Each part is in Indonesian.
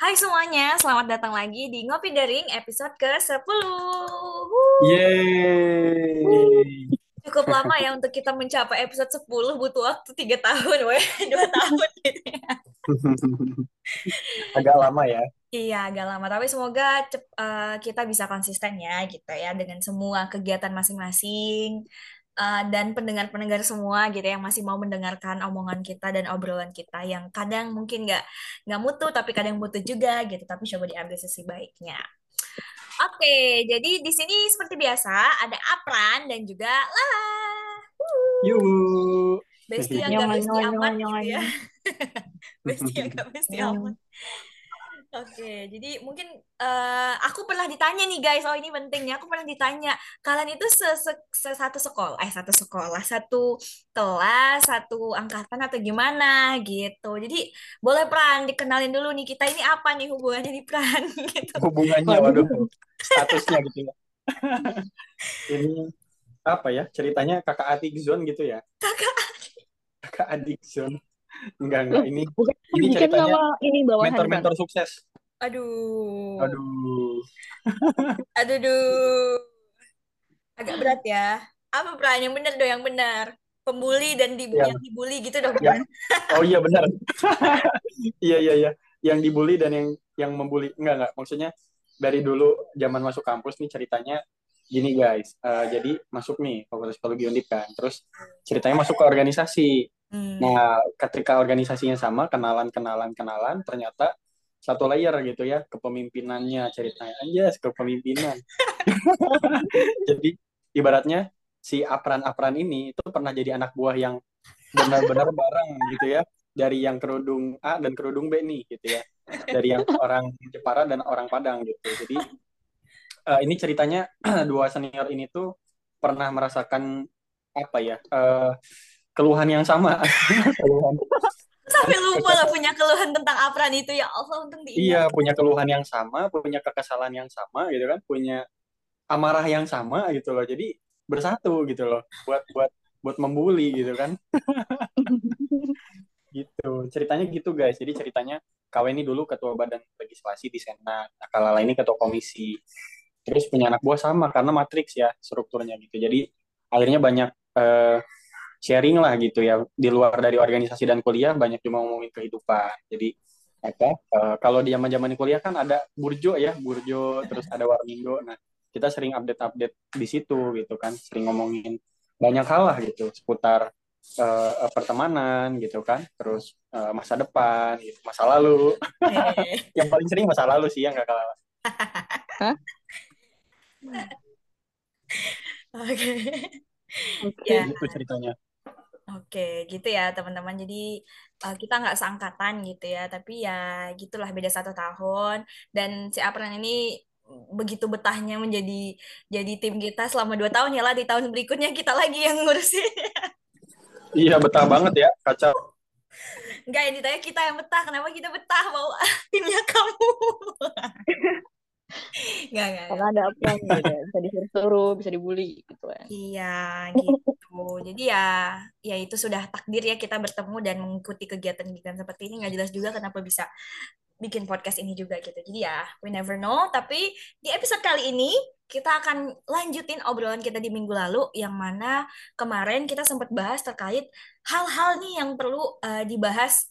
Hai semuanya, selamat datang lagi di Ngopi Daring episode ke-10. Yeay. Cukup lama ya untuk kita mencapai episode 10, butuh waktu 3 tahun, weh. 2 tahun gitu ya. Agak lama ya. Iya, agak lama. Tapi semoga cep- eh, kita bisa konsisten ya gitu ya dengan semua kegiatan masing-masing. Eh, dan pendengar-pendengar semua gitu yang masih mau mendengarkan omongan kita dan obrolan kita yang kadang mungkin nggak nggak mutu tapi kadang mutu juga gitu. Tapi coba diambil sisi baiknya. Oke, jadi di sini seperti biasa ada Apran dan juga Lala. Yuk. Besti agak besti nyong, gitu ya. Besti agak besti Nyong. Oke, jadi mungkin eh, aku pernah ditanya nih guys, oh ini pentingnya, aku pernah ditanya, kalian itu se, se- satu sekolah, eh satu sekolah, satu kelas, satu angkatan atau gimana gitu. Jadi boleh Pran dikenalin dulu nih kita ini apa nih hubungannya di Pran gitu. Hubungannya, waduh. Statusnya gitu ya. Ini apa ya? Ceritanya kakak adik zone gitu ya? Kakak, Kakak adik zone. Enggak, enggak. Ini Bukan, ini bukan ceritanya ini bawahan mentor-mentor sukses. aduh, Aduh. aduh, duh. agak berat ya. Apa Pran yang benar dong yang benar? Pembuli dan di, Ya, yang dibully gitu dong ya. Oh iya benar. Iya, iya, iya. Yang dibully dan yang yang membuli. Enggak, enggak. Maksudnya dari dulu zaman masuk kampus nih ceritanya gini guys. Eh, jadi masuk nih Fakultas Psikologi Undip kan. Terus ceritanya masuk ke organisasi. Hmm. Nah, ketika organisasinya sama, kenalan, kenalan, kenalan, ternyata satu layer gitu ya, kepemimpinannya ceritanya. Anjas, kepemimpinan. Jadi, ibaratnya si Apran-Apran ini itu pernah jadi anak buah yang benar-benar bareng gitu ya. Dari yang kerudung A dan kerudung B nih gitu ya. Dari yang orang Jepara dan orang Padang gitu. Jadi, eh, ini ceritanya dua senior ini tuh pernah merasakan apa ya, eh, keluhan yang sama. keluhan Sampai lupa lah punya keluhan tentang Apran itu ya Allah untung diingat. Iya, punya keluhan yang sama, punya kekesalan yang sama gitu kan, punya amarah yang sama gitu loh. Jadi bersatu gitu loh buat buat buat membuli gitu kan. Gitu. Ceritanya gitu guys. Jadi ceritanya KW ini dulu ketua badan legislasi di Senat. Nah, Kalala ini ketua komisi. Terus punya anak buah sama karena matriks ya strukturnya gitu. Jadi akhirnya banyak eh, sharing lah gitu ya di luar dari organisasi dan kuliah banyak cuma ngomongin kehidupan. Jadi apa eh, kalau di zaman zaman kuliah kan ada burjo ya burjo terus ada warmindo nah kita sering update update di situ gitu kan sering ngomongin banyak hal lah gitu seputar eh, pertemanan gitu kan terus eh, masa depan gitu masa lalu yang paling sering masa lalu sih yang gak kalah Hah? Oke. Oke. Ya, gitu ceritanya oke gitu ya teman-teman. Jadi eh, kita nggak seangkatan gitu ya, tapi ya gitulah beda satu tahun. Dan si Apran ini begitu betahnya menjadi jadi tim kita selama dua tahun ya lah di tahun berikutnya kita lagi yang ngurusin. iya betah banget ya kacau Enggak yang ditanya kita yang betah. Kenapa kita betah mau timnya kamu? Enggak, enggak, Karena ada apa gitu, bisa disuruh-suruh, bisa dibully gitu kan. Iya, gitu. Jadi ya, ya itu sudah takdir ya kita bertemu dan mengikuti kegiatan-kegiatan seperti ini. Nggak jelas juga kenapa bisa bikin podcast ini juga gitu. Jadi ya, we never know. Tapi di episode kali ini kita akan lanjutin obrolan kita di minggu lalu, yang mana kemarin kita sempat bahas terkait hal-hal nih yang perlu eh, dibahas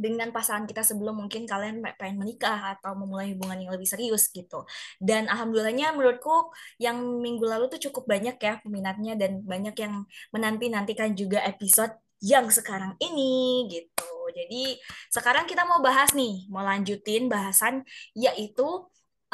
dengan pasangan kita sebelum mungkin kalian pengen menikah atau memulai hubungan yang lebih serius gitu. Dan alhamdulillahnya menurutku yang minggu lalu tuh cukup banyak ya peminatnya dan banyak yang menanti-nantikan juga episode yang sekarang ini gitu. Jadi sekarang kita mau bahas nih, mau lanjutin bahasan yaitu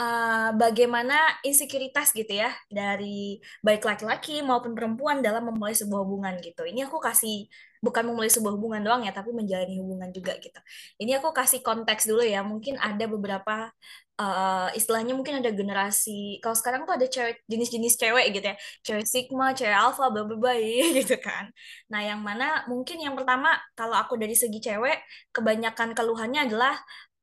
eh, bagaimana insekuritas gitu ya dari baik laki-laki maupun perempuan dalam memulai sebuah hubungan gitu. Ini aku kasih bukan memulai sebuah hubungan doang ya, tapi menjalani hubungan juga gitu. Ini aku kasih konteks dulu ya. Mungkin ada beberapa eh, istilahnya mungkin ada generasi. Kalau sekarang tuh ada cewek jenis-jenis cewek gitu ya. Cewek sigma, cewek alpha, bla gitu kan. Nah, yang mana mungkin yang pertama kalau aku dari segi cewek kebanyakan keluhannya adalah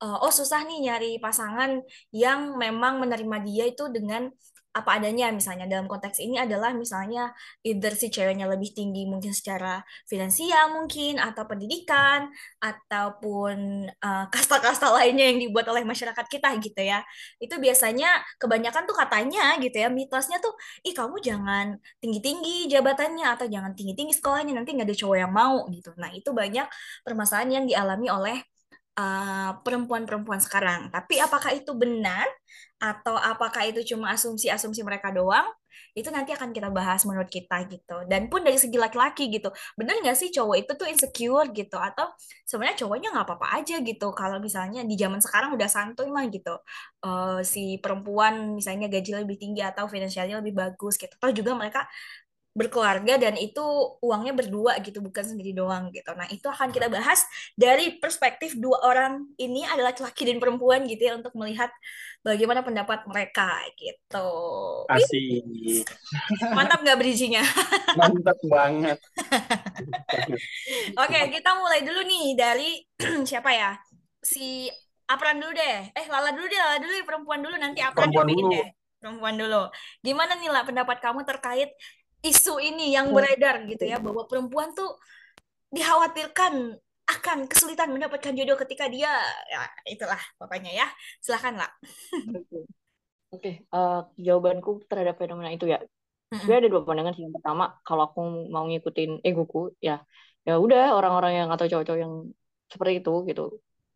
eh, oh susah nih nyari pasangan yang memang menerima dia itu dengan apa adanya misalnya. Dalam konteks ini adalah misalnya either si ceweknya lebih tinggi mungkin secara finansial mungkin atau pendidikan ataupun uh, kasta-kasta lainnya yang dibuat oleh masyarakat kita gitu ya. Itu biasanya kebanyakan tuh katanya gitu ya mitosnya tuh ih kamu jangan tinggi-tinggi jabatannya atau jangan tinggi-tinggi sekolahnya nanti nggak ada cowok yang mau gitu. Nah itu banyak permasalahan yang dialami oleh uh, perempuan-perempuan sekarang. Tapi apakah itu benar atau apakah itu cuma asumsi-asumsi mereka doang? Itu nanti akan kita bahas menurut kita gitu. Dan pun dari segi laki-laki gitu. Bener nggak sih cowok itu tuh insecure gitu? Atau sebenarnya cowoknya nggak apa-apa aja gitu? Kalau misalnya di zaman sekarang udah santuy mah gitu. Uh, si perempuan misalnya gaji lebih tinggi atau finansialnya lebih bagus gitu. Atau juga mereka berkeluarga dan itu uangnya berdua gitu bukan sendiri doang gitu. Nah itu akan kita bahas dari perspektif dua orang ini adalah laki-laki dan perempuan gitu ya untuk melihat bagaimana pendapat mereka gitu. Asik. Mantap nggak bridgingnya? Mantap banget. Oke kita mulai dulu nih dari siapa ya si Apran dulu deh. Eh Lala dulu deh, Lala dulu ya perempuan dulu nanti Apran perempuan dulu. deh. Perempuan dulu. Gimana nih lah pendapat kamu terkait isu ini yang beredar gitu ya bahwa perempuan tuh dikhawatirkan akan kesulitan mendapatkan jodoh ketika dia ya itulah pokoknya ya. Silahkan lah oke. Okay. uh, eh, jawabanku terhadap fenomena itu ya. Sebenarnya ada dua pandangan sih. Yang pertama kalau aku mau ngikutin egoku ya ya udah orang-orang yang atau cowok-cowok yang seperti itu gitu.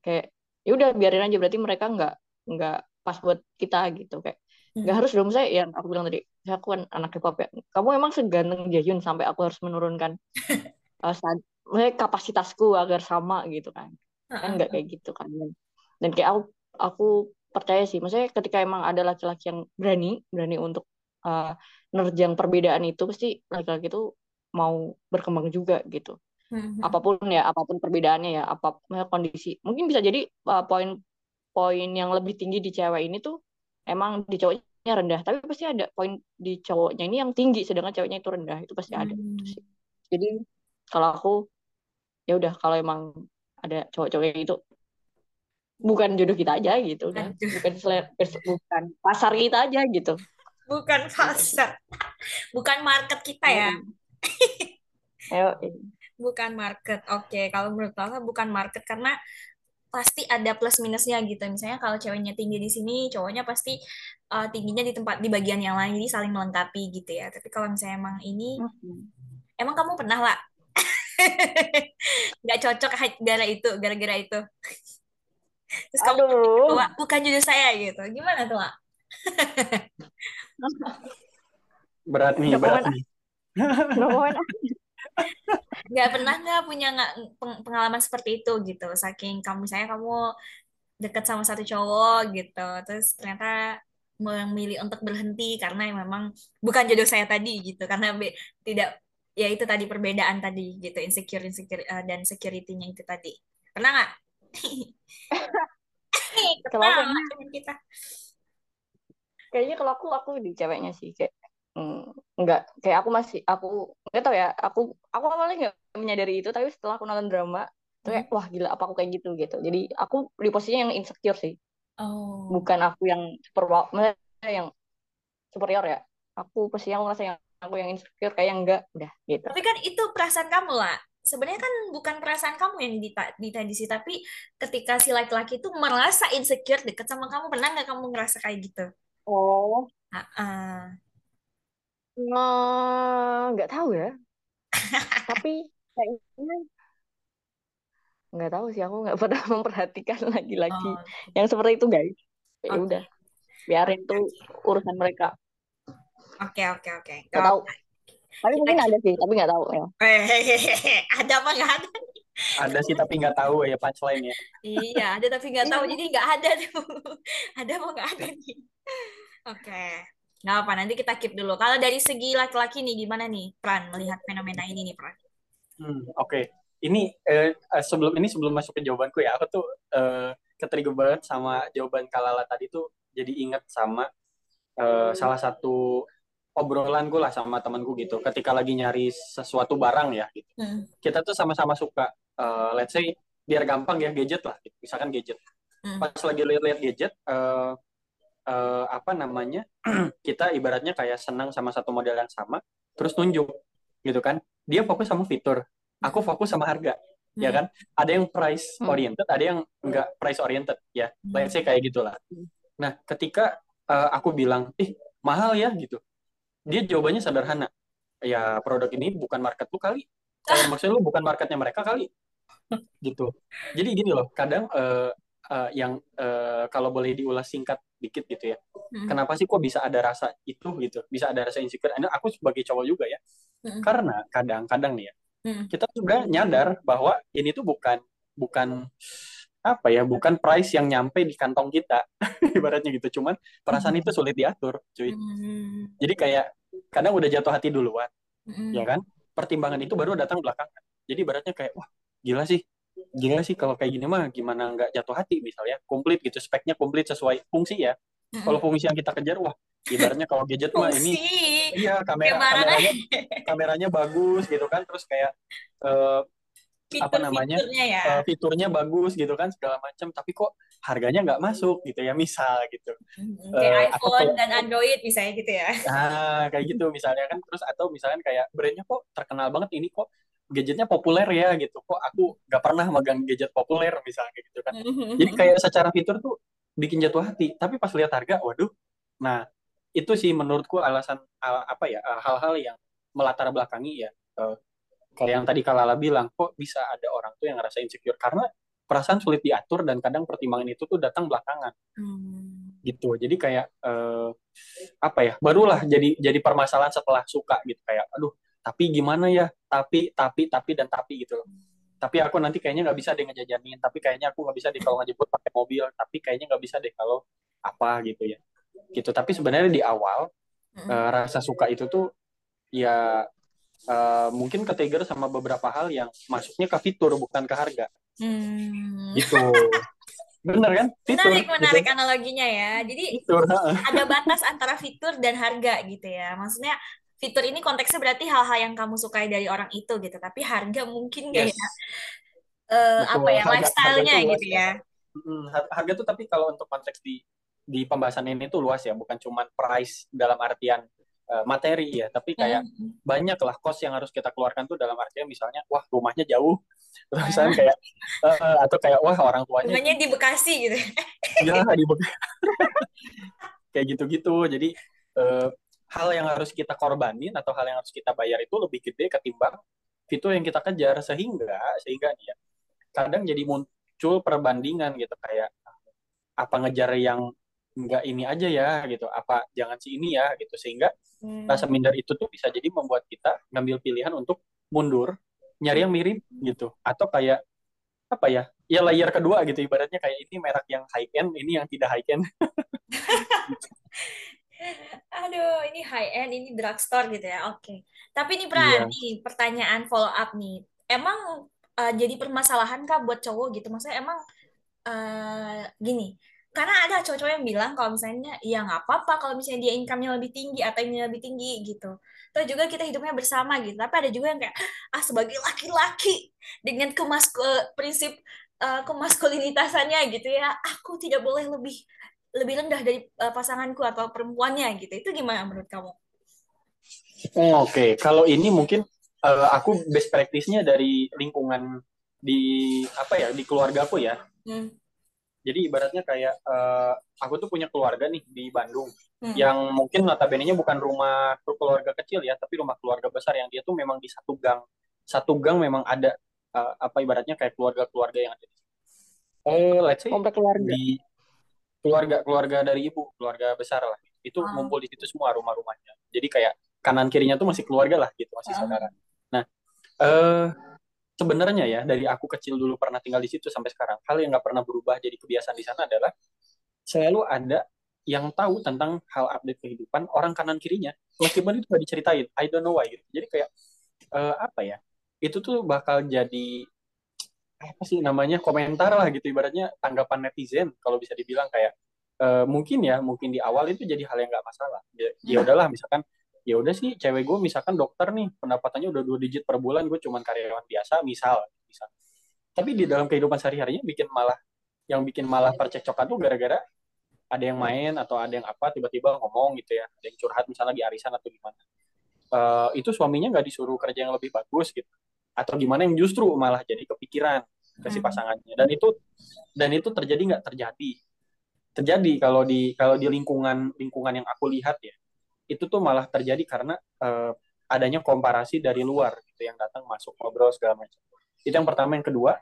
Kayak ya udah biarin aja berarti mereka nggak nggak pas buat kita gitu. Kayak nggak harus dong saya yang aku bilang tadi saya aku kan anak K-pop ya. Kamu emang seganteng Jaehyun sampai aku harus menurunkan uh, kapasitasku agar sama gitu kan. Kan nggak kayak gitu kan. Dan kayak aku aku percaya sih maksudnya ketika emang ada laki-laki yang berani berani untuk uh, nerjang perbedaan itu pasti laki-laki itu mau berkembang juga gitu. Hmm. apa pun ya apa pun perbedaannya ya apa kondisi. Mungkin bisa jadi uh, poin poin yang lebih tinggi di cewek ini tuh emang di cowoknya rendah tapi pasti ada poin di cowoknya ini yang tinggi sedangkan ceweknya itu rendah itu pasti ada hmm. jadi kalau aku ya udah kalau emang ada cowok-cowok itu bukan jodoh kita aja gitu kan bukan selera, bukan pasar kita aja gitu. Bukan pasar. Bukan market kita ya. Ayo. bukan market. Oke kalau menurut saya bukan market karena pasti ada plus minusnya gitu. Misalnya kalau ceweknya tinggi di sini, cowoknya pasti uh, tingginya di tempat di bagian yang lain, jadi saling melengkapi gitu ya. Tapi kalau misalnya emang ini, hmm. emang kamu pernah lah nggak cocok gara itu, gara-gara itu. Terus kamu Aduh. bukan jodoh saya gitu. Gimana tuh, Wak? berat nih, berat nih. nggak pernah nggak punya nggak pengalaman seperti itu gitu. Saking kamu misalnya kamu deket sama satu cowok gitu terus ternyata memilih untuk berhenti karena memang bukan jodoh saya tadi gitu. Karena be, tidak ya itu tadi perbedaan tadi gitu insecure insecure uh, dan security-nya itu tadi. Pernah nggak? Kalau kita? Kayaknya kalau aku aku di ceweknya sih kayak nggak kayak aku masih aku nggak tau ya. Aku aku awalnya nggak menyadari itu tapi setelah aku nonton drama tuh kayak hmm. wah gila apa aku kayak gitu gitu. Jadi aku di posisinya yang insecure sih. Oh. bukan aku yang super maksudnya yang superior ya. Aku posisinya aku ngerasa yang aku yang insecure kayak enggak udah gitu. Tapi kan itu perasaan kamu lah sebenarnya kan bukan perasaan kamu yang ditadisi tapi ketika si laki-laki itu merasa insecure deket sama kamu pernah nggak kamu ngerasa kayak gitu? Oh. Uh -uh. Nggak tahu ya. Tapi kayaknya nggak tahu sih aku nggak pernah memperhatikan lagi-lagi Oh, yang seperti itu guys. Ya oke. udah, biarin tuh urusan mereka. Oke, oke, oke. Nggak tahu. Tapi Kita mungkin ada sih, tapi nggak tahu ya. ada apa nggak ada? Ada sih tapi nggak tahu ya punchline ya. Iya, ada tapi nggak tahu. Iya. Jadi nggak ada tuh. Ada apa nggak ada nih? Oke. Nggak apa, nanti kita keep dulu. Kalau dari segi laki-laki nih, gimana nih, Pran, melihat fenomena ini nih, Pran? Hmm, Oke, okay. ini eh, eh, sebelum ini sebelum masuk ke jawabanku ya, aku tuh eh, ketrigger banget sama jawaban Kalala tadi tuh jadi inget sama eh, salah satu obrolanku lah sama temanku gitu. Ketika lagi nyari sesuatu barang ya, gitu. Hmm. kita tuh sama-sama suka, uh, let's say biar gampang ya gadget lah, gitu. misalkan gadget. Hmm. Pas lagi lihat-lihat gadget, uh, uh, apa namanya kita ibaratnya kayak senang sama satu model yang sama terus tunjuk gitu kan. Dia fokus sama fitur aku fokus sama harga hmm. ya kan? Ada yang price hmm. oriented ada yang enggak price oriented ya. Hmm. let's say kayak gitulah. Nah ketika uh, aku bilang ih mahal ya gitu. Dia jawabannya sederhana. Ya produk ini bukan market lu kali. Eh, maksudnya lu bukan marketnya mereka kali. Gitu. Jadi gini loh kadang uh, uh, yang uh, kalau boleh diulas singkat dikit gitu ya. Hmm. Kenapa sih kok bisa ada rasa itu gitu? Bisa ada rasa insecure. Ini aku sebagai cowok juga ya. Hmm. Karena kadang-kadang nih ya, hmm. kita sudah nyadar bahwa ini tuh bukan bukan apa ya, bukan price yang nyampe di kantong kita. Ibaratnya gitu. Cuman perasaan hmm. itu sulit diatur, cuy. Hmm. Jadi kayak kadang udah jatuh hati duluan. Hmm. Ya kan? Pertimbangan itu baru datang belakangan. Jadi ibaratnya kayak wah, gila sih gila sih kalau kayak gini mah gimana nggak jatuh hati misalnya komplit gitu speknya komplit sesuai fungsi ya. Mm-hmm. kalau fungsi yang kita kejar wah ibaratnya kalau gadget mah ini iya kamera kameranya kameranya bagus gitu kan terus kayak uh, Fitur, apa namanya? fiturnya, ya. uh, fiturnya bagus gitu kan segala macam tapi kok harganya nggak masuk gitu ya misal gitu. Hmm, kayak uh, iPhone atau, dan Android misalnya gitu ya. Ah kayak gitu misalnya kan terus atau misalnya kayak brandnya kok terkenal banget ini kok gadgetnya populer ya gitu. Kok aku nggak pernah megang gadget populer misalnya gitu kan. Jadi kayak secara fitur tuh bikin jatuh hati. Tapi pas lihat harga waduh. Nah itu sih menurutku alasan apa ya hal-hal yang melatar belakangi ya kayak yang tadi Kalala bilang kok bisa ada orang tuh yang ngerasa insecure? Karena perasaan sulit diatur dan kadang pertimbangan itu tuh datang belakangan. Hmm. gitu. Jadi kayak uh, apa ya barulah jadi jadi permasalahan setelah suka gitu. Kayak aduh tapi gimana ya? Tapi tapi tapi dan tapi gitu loh. Tapi aku nanti kayaknya nggak bisa deh ngejajanin. Tapi kayaknya aku nggak bisa deh kalau ngejemput pakai mobil. Tapi kayaknya nggak bisa deh kalau apa gitu ya. Gitu. Tapi sebenarnya di awal hmm. uh, rasa suka itu tuh ya uh, mungkin ketrigger sama beberapa hal yang masuknya ke fitur bukan ke harga. Hmm. gitu. Bener kan? Fitur, menarik menarik gitu. analoginya ya. Jadi fitur, ada batas antara fitur dan harga gitu ya. Maksudnya fitur ini konteksnya berarti hal-hal yang kamu sukai dari orang itu gitu. Tapi harga mungkin gak yes. ya? Uh, apa ya lifestyle-nya gitu ya. hmm, harga tuh tapi kalau untuk konteks di di pembahasan ini tuh luas ya. Bukan cuma price dalam artian uh, materi ya. Tapi kayak hmm. banyak lah kos yang harus kita keluarkan tuh dalam artian misalnya wah rumahnya jauh. Terus uh. kayak uh, atau kayak wah orang tuanya rumahnya di Bekasi gitu. Ya di Bekasi kayak gitu-gitu. Jadi uh, hal yang harus kita korbanin atau hal yang harus kita bayar itu lebih gede ketimbang fitur yang kita kejar. Sehingga sehingga ya kadang jadi muncul perbandingan gitu kayak apa ngejar yang enggak ini aja ya gitu. Apa jangan si ini ya gitu. Sehingga hmm. rasa minder itu tuh bisa jadi membuat kita ngambil pilihan untuk mundur nyari yang mirip gitu. Atau kayak apa ya ya layer kedua gitu. Ibaratnya kayak ini merek yang high end ini yang tidak high end Aduh, ini high end, ini drugstore gitu ya. Oke. Okay. Tapi ini Pran, yeah. pertanyaan follow up nih. Emang uh, jadi permasalahan kah buat cowok gitu? Maksudnya emang uh, gini, karena ada cowok-cowok yang bilang kalau misalnya ya nggak apa-apa kalau misalnya dia income-nya lebih tinggi atau ini lebih tinggi gitu. Terus juga kita hidupnya bersama gitu. Tapi ada juga yang kayak ah sebagai laki-laki dengan kemas prinsip uh, kemaskulinitasannya gitu ya, aku tidak boleh lebih lebih rendah dari uh, pasanganku atau perempuannya gitu. Itu gimana menurut kamu? Oh, Oke, okay. kalau ini mungkin uh, aku best practice-nya dari lingkungan di apa ya di keluarga aku ya. Hmm. Jadi ibaratnya kayak uh, aku tuh punya keluarga nih di Bandung hmm. yang mungkin notabene-nya bukan rumah keluarga kecil ya, tapi rumah keluarga besar yang dia tuh memang di satu gang. Satu gang memang ada uh, apa ibaratnya kayak keluarga-keluarga yang ada di Eh, let's say komplek keluarga. Di keluarga keluarga dari ibu keluarga besar lah. Itu hmm. ngumpul di situ semua rumah-rumahnya. Jadi kayak kanan kirinya tuh masih keluarga lah gitu masih hmm. saudara. Nah eh sebenarnya ya dari aku kecil dulu pernah tinggal di situ sampai sekarang hal yang nggak pernah berubah jadi kebiasaan di sana adalah selalu ada yang tahu tentang hal update kehidupan orang kanan kirinya. Meskipun itu nggak diceritain I don't know why gitu. Jadi kayak uh, apa ya itu tuh bakal jadi apa sih namanya komentar lah gitu ibaratnya tanggapan netizen kalau bisa dibilang kayak e, mungkin ya mungkin di awal itu jadi hal yang nggak masalah. Ya, ya udahlah misalkan ya udah sih cewek gue misalkan dokter nih pendapatannya udah dua digit per bulan gue cuman karyawan biasa misal misal. Tapi di dalam kehidupan sehari harinya bikin malah yang bikin malah percekcokan tuh gara-gara ada yang main atau ada yang apa tiba-tiba ngomong gitu ya ada yang curhat misalnya lagi arisan atau gimana. Uh, itu suaminya nggak disuruh kerja yang lebih bagus gitu atau gimana yang justru malah jadi kepikiran ke si hmm. pasangannya. Dan itu dan itu terjadi nggak terjadi. Terjadi kalau di kalau di lingkungan lingkungan yang aku lihat ya itu tuh malah terjadi karena uh, adanya komparasi dari luar gitu yang datang masuk ngobrol segala macam. Itu yang pertama. Yang kedua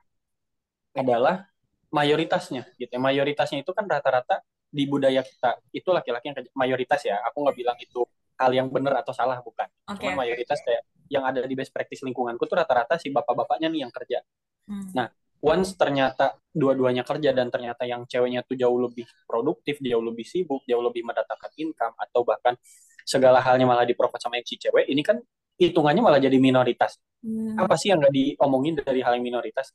adalah mayoritasnya gitu ya. mayoritasnya itu kan rata-rata di budaya kita itu laki-laki yang mayoritas ya. Aku nggak bilang itu hal yang benar atau salah bukan okay. cuma mayoritas kayak yang ada di best practice lingkunganku tuh rata-rata si bapak-bapaknya nih yang kerja hmm. nah once ternyata dua-duanya kerja dan ternyata yang ceweknya tuh jauh lebih produktif jauh lebih sibuk jauh lebih mendatangkan income atau bahkan segala halnya malah diprovok sama yang si cewek ini kan hitungannya malah jadi minoritas hmm. apa sih yang nggak diomongin dari hal yang minoritas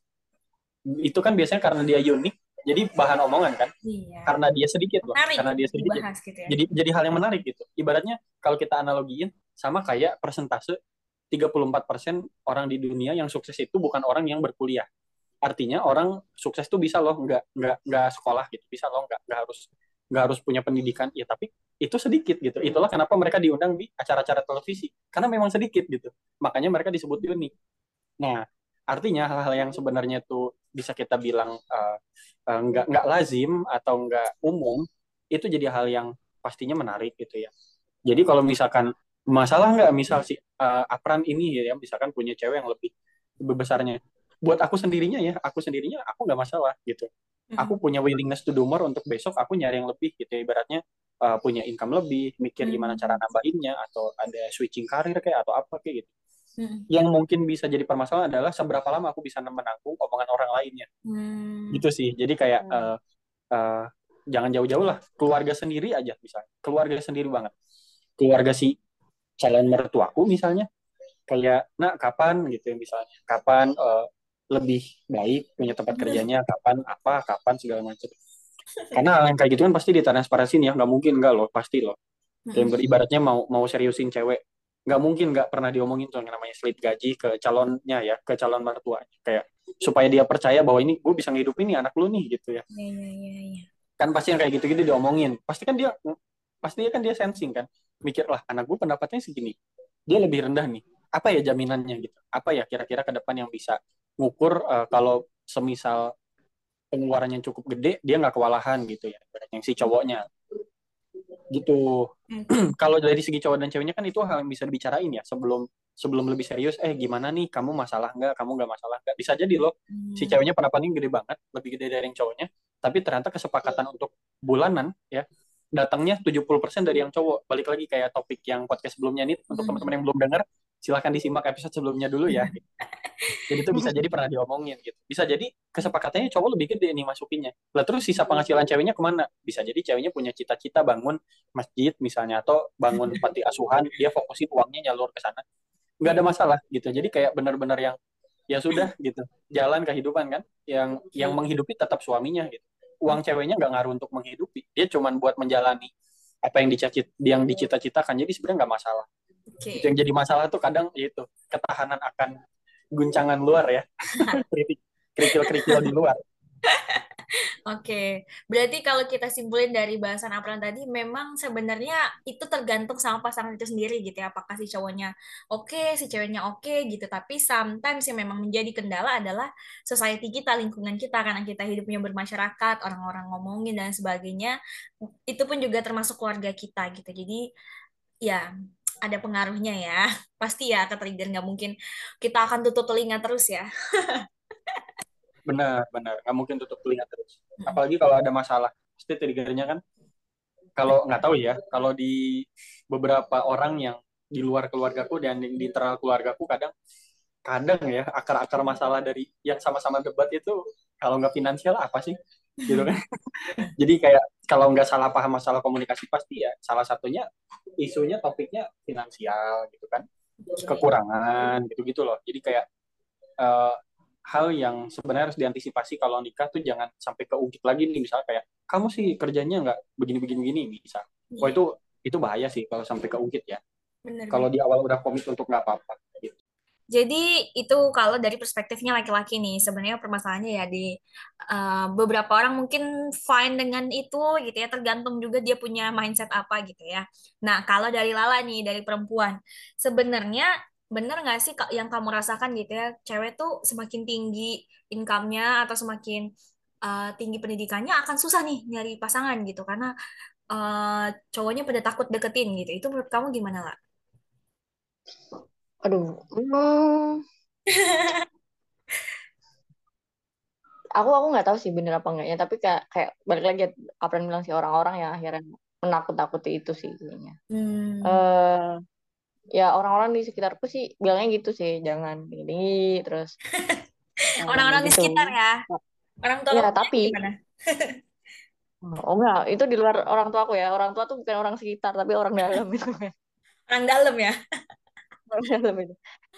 itu kan biasanya karena dia unik jadi bahan omongan kan? Iya. karena dia sedikit loh menarik karena dia sedikit. gitu ya. jadi jadi hal yang menarik gitu. Ibaratnya kalau kita analogiin sama kayak persentase 34% orang di dunia yang sukses itu bukan orang yang berkuliah. Artinya orang sukses tuh bisa loh nggak nggak nggak sekolah gitu. Bisa loh nggak nggak harus nggak harus punya pendidikan. Ya tapi itu sedikit gitu. Itulah kenapa mereka diundang di acara-acara televisi. Karena memang sedikit gitu. Makanya mereka disebut unik. Nah artinya hal-hal yang sebenarnya tuh bisa kita bilang uh, uh, nggak nggak lazim atau nggak umum itu jadi hal yang pastinya menarik gitu ya. Jadi kalau misalkan masalah nggak misal si uh, Apran ini ya misalkan punya cewek yang lebih lebih besarnya. Buat aku sendirinya ya aku sendirinya aku nggak masalah gitu. Aku punya willingness to do more untuk besok aku nyari yang lebih gitu ya. ibaratnya uh, punya income lebih mikir gimana cara nambahinnya atau ada switching karir kayak atau apa kayak gitu Hmm. Yang mungkin bisa jadi permasalahan adalah seberapa lama aku bisa menanggung omongan orang lainnya. Hmm. Gitu sih. Jadi kayak hmm. uh, uh, jangan jauh-jauh lah. Keluarga sendiri aja misalnya. Keluarga sendiri banget. Keluarga si calon mertuaku misalnya. Kayak, nak kapan gitu ya misalnya. Kapan uh, lebih baik punya tempat hmm. kerjanya. Kapan apa, kapan segala macam. Karena hal yang kayak gitu kan pasti ditransparansin ya. Nggak mungkin enggak loh. Pasti loh. Kayak hmm. ibaratnya mau mau seriusin cewek nggak mungkin nggak pernah diomongin tuh yang namanya slip gaji ke calonnya ya ke calon mertua kayak supaya dia percaya bahwa ini gue bisa ngidupin nih anak lu nih gitu ya. Iya iya iya ya. kan pasti yang kayak gitu-gitu diomongin. Pasti kan dia pasti kan dia sensing kan. Mikir lah anak gue pendapatnya segini. Dia lebih rendah nih. Apa ya jaminannya? Gitu. Apa ya kira-kira ke depan yang bisa ngukur uh, kalau semisal pengeluarannya cukup gede dia nggak kewalahan gitu ya. Yang si cowoknya gitu. Hmm. Kalau dari segi cowok dan ceweknya kan itu hal yang bisa dibicarain ya sebelum sebelum lebih serius. Eh gimana nih kamu masalah nggak? Kamu nggak masalah nggak? Bisa jadi loh hmm. si ceweknya pendapatnya gede banget, lebih gede dari yang cowoknya. Tapi ternyata kesepakatan untuk bulanan ya datangnya 70% dari yang cowok. Balik lagi kayak topik yang podcast sebelumnya nih untuk hmm. teman-teman yang belum dengar silahkan disimak episode sebelumnya dulu ya. jadi itu bisa jadi pernah diomongin gitu. Bisa jadi kesepakatannya cowok lebih gede nih masukinnya. Lah terus sisa penghasilan ceweknya ke mana? Bisa jadi ceweknya punya cita-cita bangun masjid misalnya atau bangun panti asuhan, dia fokusin uangnya nyalur ke sana. Nggak ada masalah gitu. Jadi kayak benar-benar yang ya sudah gitu. Jalan kehidupan kan yang yang menghidupi tetap suaminya gitu. Uang ceweknya nggak ngaruh untuk menghidupi. Dia cuman buat menjalani apa yang dicita yang dicita-citakan. Jadi sebenarnya nggak masalah. Okay. Itu yang jadi masalah tuh kadang itu ketahanan akan guncangan luar ya. Kerikil-kerikil di luar. Oke, okay. berarti kalau kita simpulin dari bahasan Apran tadi, memang sebenarnya itu tergantung sama pasangan itu sendiri gitu ya. Apakah si cowoknya oke, okay, si ceweknya oke okay, gitu. Tapi sometimes yang memang menjadi kendala adalah society kita, lingkungan kita, karena kita hidupnya bermasyarakat, orang-orang ngomongin dan sebagainya. Itu pun juga termasuk keluarga kita gitu. Jadi ya ada pengaruhnya ya. Pasti ya ke trigger nggak mungkin kita akan tutup telinga terus ya. benar, benar. Nggak mungkin tutup telinga terus. Hmm. Apalagi kalau ada masalah. Pasti triggernya kan kalau nggak tahu ya, kalau di beberapa orang yang di luar keluargaku dan di internal keluargaku kadang kadang ya akar-akar masalah dari yang sama-sama debat itu kalau nggak finansial apa sih gitu kan. Jadi kayak kalau nggak salah paham masalah komunikasi pasti ya salah satunya isunya topiknya finansial gitu kan. Kekurangan gitu gitu loh. Jadi kayak uh, hal yang sebenarnya harus diantisipasi kalau nikah tuh jangan sampai keungkit lagi nih. Misalnya kayak kamu sih kerjanya nggak begini begini begini bisa oh itu itu bahaya sih kalau sampai keungkit ya. Kalau di awal udah komit untuk nggak apa-apa Jadi itu kalau dari perspektifnya laki-laki nih, sebenarnya permasalahannya ya di uh, beberapa orang mungkin fine dengan itu gitu ya, tergantung juga dia punya mindset apa gitu ya. Nah kalau dari Lala nih, dari perempuan, sebenarnya bener nggak sih yang kamu rasakan gitu ya, cewek tuh semakin tinggi income-nya atau semakin uh, tinggi pendidikannya akan susah nih nyari pasangan gitu, karena uh, cowoknya pada takut deketin gitu. Itu menurut kamu gimana lah? Aduh, hmm. aku aku nggak tahu sih bener apa enggaknya, tapi kayak kayak balik lagi apa yang bilang sih orang-orang yang akhirnya menakut-takuti itu sih kayaknya. Hmm. Uh, ya orang-orang di sekitarku sih bilangnya gitu sih, jangan ini terus. orang-orang di gitu. sekitar ya. Orang tua ya, tapi Oh enggak, itu di luar orang tua aku ya. Orang tua tuh bukan orang sekitar, tapi orang dalam itu. orang dalam ya.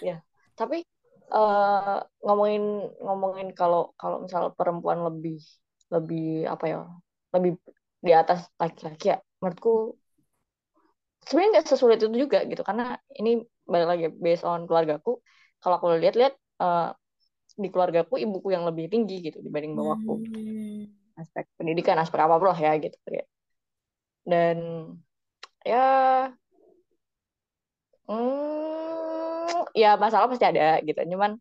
ya. Tapi uh, ngomongin ngomongin kalau kalau misal perempuan lebih lebih apa ya lebih di atas laki-laki ya menurutku sebenarnya nggak sesulit itu juga gitu. Karena ini balik lagi based on keluargaku kalau aku lihat-lihat uh, di keluargaku ibuku yang lebih tinggi gitu dibanding bawahku hmm. aspek pendidikan aspek apa lah ya gitu ya. Dan ya hmm, ya masalah pasti ada gitu. Cuman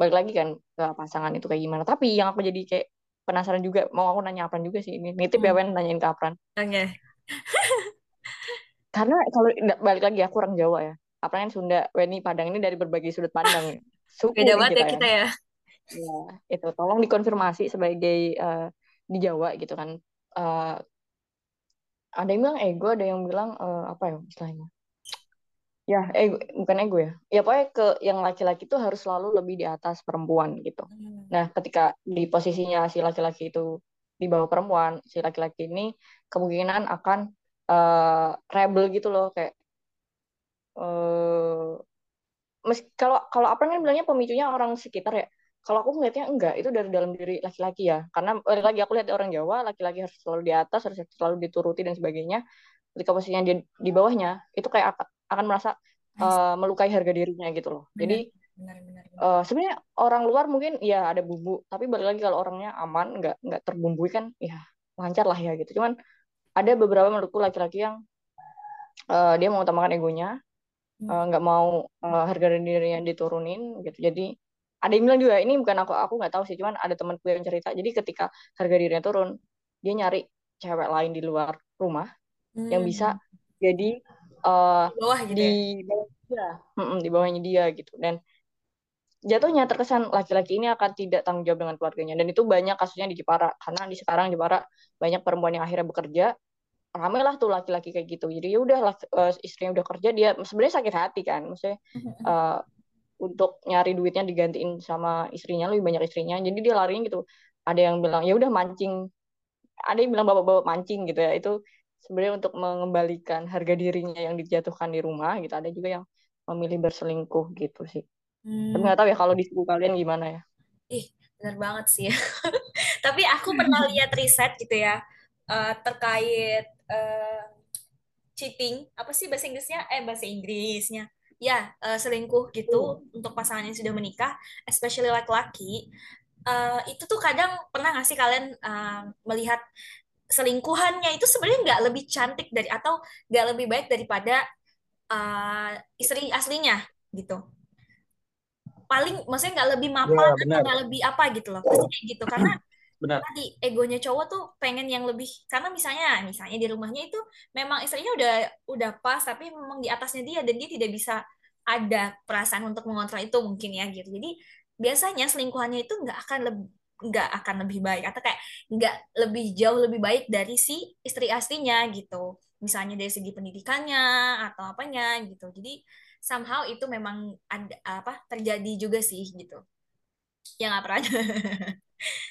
balik lagi kan ke pasangan itu kayak gimana. Tapi yang aku jadi kayak penasaran juga mau aku nanya Apran juga sih. Ini nitip ya, hmm. ya Wen nanyain ke Apran. Oke. Okay. karena kalau balik lagi aku orang Jawa ya. Apran kan Sunda. Weni Padang ini dari berbagai sudut pandang. Suku beda banget ya kita ya. Ya itu. Tolong dikonfirmasi sebagai uh, di Jawa gitu kan. Uh, ada yang bilang ego ada yang bilang uh, apa ya istilahnya ya ego bukan ego ya. Ya pokoknya ke yang laki-laki itu harus selalu lebih di atas perempuan gitu. Hmm. nah ketika di posisinya si laki-laki itu di bawah perempuan si laki-laki ini kemungkinan akan uh, rebel gitu loh kayak uh, mes kalau kalau apa kan bilangnya pemicunya orang sekitar ya. Kalau aku melihatnya enggak itu dari dalam diri laki-laki ya. Karena lagi aku lihat orang Jawa laki-laki harus selalu di atas harus selalu dituruti dan sebagainya. Ketika posisinya di di bawahnya itu kayak akan merasa uh, melukai harga dirinya gitu loh. Benar, Jadi benar, benar, benar. Uh, sebenarnya orang luar mungkin ya ada bumbu, tapi balik lagi kalau orangnya aman, nggak nggak terbumbui kan, ya lancar lah ya gitu. Cuman ada beberapa menurutku laki-laki yang uh, dia mengutamakan egonya, nggak uh, mau uh, harga dirinya diturunin gitu. Jadi ada yang bilang juga ini bukan aku aku nggak tahu sih, cuman ada temanku yang cerita. Jadi ketika harga dirinya turun, dia nyari cewek lain di luar rumah hmm. yang bisa jadi uh, di bawah gitu di ya? dia, di bawahnya dia gitu. Dan jatuhnya terkesan laki-laki ini akan tidak tanggung jawab dengan keluarganya. Dan itu banyak kasusnya di Jepara. Karena di sekarang Jepara banyak perempuan yang akhirnya bekerja. Ramai lah tuh laki-laki kayak gitu. Jadi ya udah uh, istrinya udah kerja dia sebenarnya sakit hati kan. Maksudnya uh, untuk nyari duitnya digantiin sama istrinya lebih banyak istrinya. Jadi dia larinya gitu. Ada yang bilang ya udah mancing. Ada yang bilang bawa-bawa mancing gitu ya. Itu sebenarnya untuk mengembalikan harga dirinya yang dijatuhkan di rumah gitu ada juga yang memilih berselingkuh gitu sih. Hmm. tapi nggak tahu ya kalau di suku kalian gimana ya? Ih benar banget sih. Tapi aku pernah lihat riset gitu ya uh, terkait uh, cheating apa sih bahasa Inggrisnya? Eh bahasa Inggrisnya. Ya uh, selingkuh gitu hmm. untuk pasangan yang sudah menikah especially laki-laki. Uh, itu tuh kadang pernah nggak sih kalian uh, melihat selingkuhannya itu sebenarnya nggak lebih cantik dari atau nggak lebih baik daripada uh, istri aslinya gitu. Paling maksudnya nggak lebih mapan ya, atau nggak lebih apa gitu loh pasti kayak gitu. Karena benar. tadi egonya cowok tuh pengen yang lebih karena misalnya misalnya di rumahnya itu memang istrinya udah udah pas tapi memang di atasnya dia dan dia tidak bisa ada perasaan untuk mengontrol itu mungkin ya gitu. Jadi biasanya selingkuhannya itu nggak akan lebih nggak akan lebih baik atau kayak nggak lebih jauh lebih baik dari si istri aslinya gitu. Misalnya dari segi pendidikannya atau apanya gitu. Jadi somehow itu memang ada apa terjadi juga sih gitu. Ya nggak pernah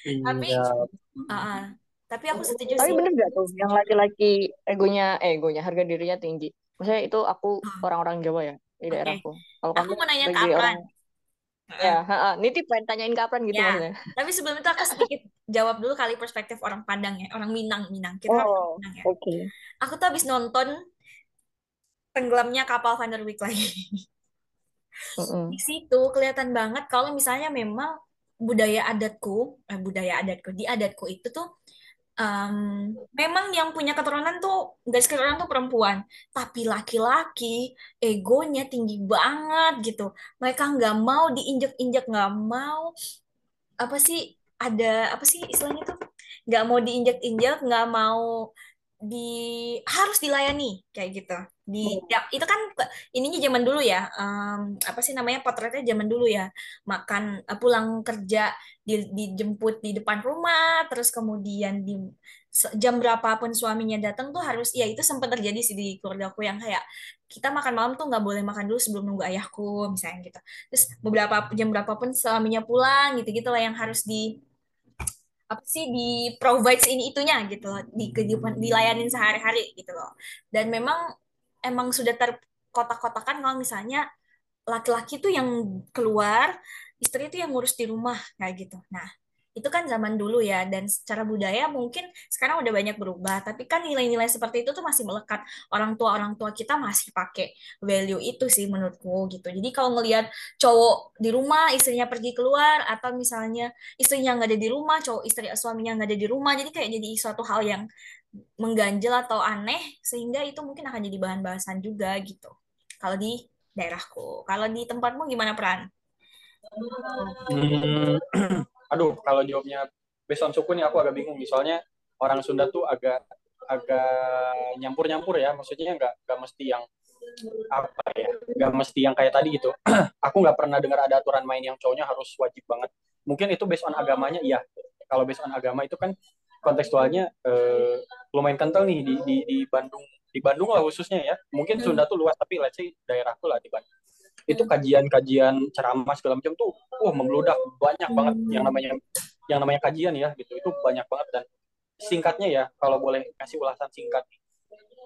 iya. tapi uh, uh, tapi aku setuju tapi sih. bener gak tuh yang laki-laki egonya eh, egonya harga dirinya tinggi? Maksudnya itu aku orang-orang Jawa ya di okay. daerahku. Kalau kamu mau nanya ke orang Ya, uh, nitip pengen tanyain kapan gitu ya. maksudnya. Tapi sebelum itu aku sedikit jawab dulu kali perspektif orang Padang ya, orang Minang, Minang. Kita oh, Minang ya. Oke. Okay. Aku tuh habis nonton tenggelamnya kapal Van der Wijk lagi. di situ kelihatan banget kalau misalnya memang budaya adatku eh, budaya adatku di adatku itu tuh um, memang yang punya keturunan tuh guys keturunan tuh perempuan. Tapi laki-laki egonya tinggi banget gitu. Mereka nggak mau diinjek-injek nggak mau. Apa sih ada apa sih istilahnya tuh? Nggak mau diinjek-injek nggak mau di harus dilayani kayak gitu di ya, itu kan ininya zaman dulu ya um, apa sih namanya potretnya zaman dulu ya. Makan uh, pulang kerja di, dijemput di depan rumah terus kemudian di jam berapapun suaminya datang tuh harus ya itu sempat terjadi sih di keluarga aku yang kayak kita makan malam tuh nggak boleh makan dulu sebelum nunggu ayahku misalnya gitu. Terus beberapa jam berapapun suaminya pulang gitu gitu lah yang harus di apa sih di provide ini itunya gitu loh di kehidupan dilayanin sehari-hari gitu loh. Dan memang emang sudah terkotak-kotakan kalau misalnya laki-laki tuh yang keluar istri itu yang ngurus di rumah kayak gitu. Nah itu kan zaman dulu ya dan secara budaya mungkin sekarang udah banyak berubah tapi kan nilai-nilai seperti itu tuh masih melekat. Orang tua orang tua kita masih pakai value itu sih menurutku gitu. Jadi kalau ngelihat cowok di rumah istrinya pergi keluar atau misalnya istrinya nggak ada di rumah cowok istri suaminya nggak ada di rumah jadi kayak jadi suatu hal yang mengganjal atau aneh sehingga itu mungkin akan jadi bahan bahasan juga gitu. Kalau di daerahku. Kalau di tempatmu gimana peran hmm, aduh kalau jawabnya based on suku nih aku agak bingung misalnya orang Sunda tuh agak agak nyampur-nyampur ya. Maksudnya nggak nggak mesti yang apa ya nggak mesti yang kayak tadi gitu. Aku nggak pernah dengar ada aturan main yang cowoknya harus wajib banget. Mungkin itu based on agamanya iya. Kalau based on agama itu kan kontekstualnya eh, lumayan kental nih di, di di Bandung. Di Bandung lah khususnya ya. Mungkin Sunda tuh luas tapi let's say daerahku lah di Bandung. Itu kajian-kajian ceramah segala macam tuh wah membludak. Banyak banget yang namanya yang namanya kajian ya gitu. Itu banyak banget dan singkatnya ya kalau boleh kasih ulasan singkat.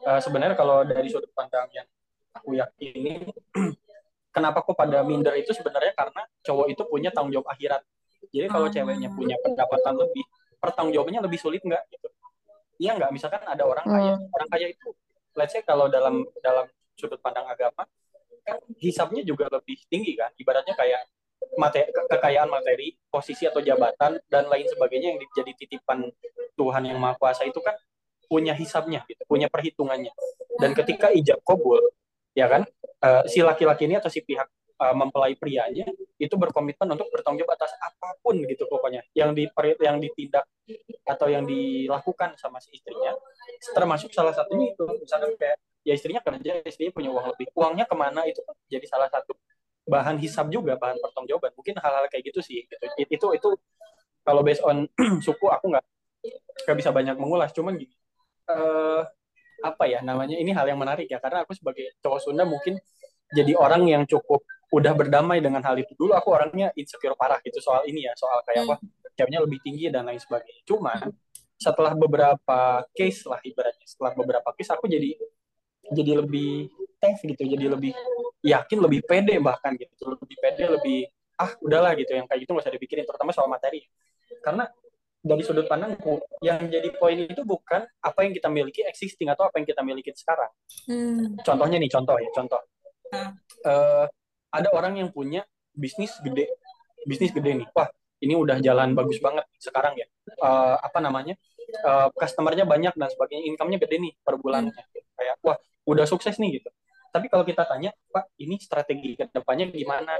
Uh, sebenarnya kalau dari sudut pandang yang aku yakini kenapa kok pada minder itu sebenarnya karena cowok itu punya tanggung jawab akhirat. Jadi kalau ceweknya punya pendapatan lebih pertanggungjawabannya lebih sulit nggak gitu? Iya nggak? Misalkan ada orang kaya hmm. orang kaya itu let's say kalau dalam dalam sudut pandang agama kan hisapnya juga lebih tinggi kan? Ibaratnya kayak materi, kekayaan materi posisi atau jabatan dan lain sebagainya yang jadi titipan Tuhan yang maha kuasa itu kan punya hisapnya gitu punya perhitungannya. Dan ketika ijab kabul ya kan? Uh, si laki-laki ini atau si pihak uh, mempelai prianya itu berkomitmen untuk bertanggung jawab atas apa pun gitu pokoknya. Yang di yang ditindak atau yang dilakukan sama si istrinya. Termasuk salah satunya itu misalnya kayak ya istrinya kerja istrinya punya uang lebih. Uangnya ke mana itu jadi salah satu bahan hisap juga bahan pertanggungjawaban. Mungkin hal-hal kayak gitu sih gitu. itu itu kalau based on suku aku nggak nggak bisa banyak mengulas. Cuman gini uh, apa ya namanya ini hal yang menarik ya. Karena aku sebagai cowok Sunda mungkin jadi orang yang cukup udah berdamai dengan hal itu. Dulu aku orangnya insecure parah gitu soal ini ya soal kayak apa ceweknya lebih tinggi dan lain sebagainya. Cuman setelah beberapa case lah ibaratnya setelah beberapa case aku jadi jadi lebih tough gitu jadi lebih yakin lebih pede bahkan gitu. Lebih pede lebih ah udahlah gitu. Yang kayak gitu nggak usah dipikirin terutama soal materi. Karena dari sudut pandangku yang jadi poin itu bukan apa yang kita miliki existing atau apa yang kita miliki sekarang. Hmm. contohnya nih contoh ya contoh. hmm. Uh, ada orang yang punya bisnis gede bisnis gede nih wah ini udah jalan bagus banget sekarang ya uh, apa namanya uh, customernya banyak dan sebagainya income-nya gede nih per bulannya kayak wah udah sukses nih gitu. Tapi kalau kita tanya, Pak, ini strategi ke depannya gimana?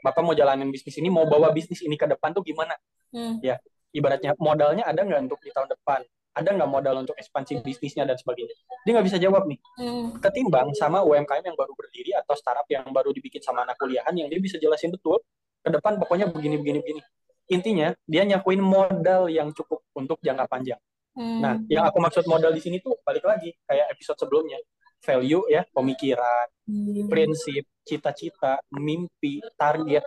Bapak mau jalanin bisnis ini, mau bawa bisnis ini ke depan tuh gimana? Hmm. Ya, ibaratnya modalnya ada nggak untuk di tahun depan? Ada nggak modal untuk ekspansi bisnisnya dan sebagainya? Dia nggak bisa jawab nih. Hmm. Ketimbang sama UMKM yang baru berdiri atau startup yang baru dibikin sama anak kuliahan yang dia bisa jelasin betul ke depan pokoknya begini begini begini. Intinya dia nyakuin modal yang cukup untuk jangka panjang. Hmm. Nah, yang aku maksud modal di sini tuh balik lagi kayak episode sebelumnya value ya, pemikiran, hmm. prinsip, cita-cita, mimpi, target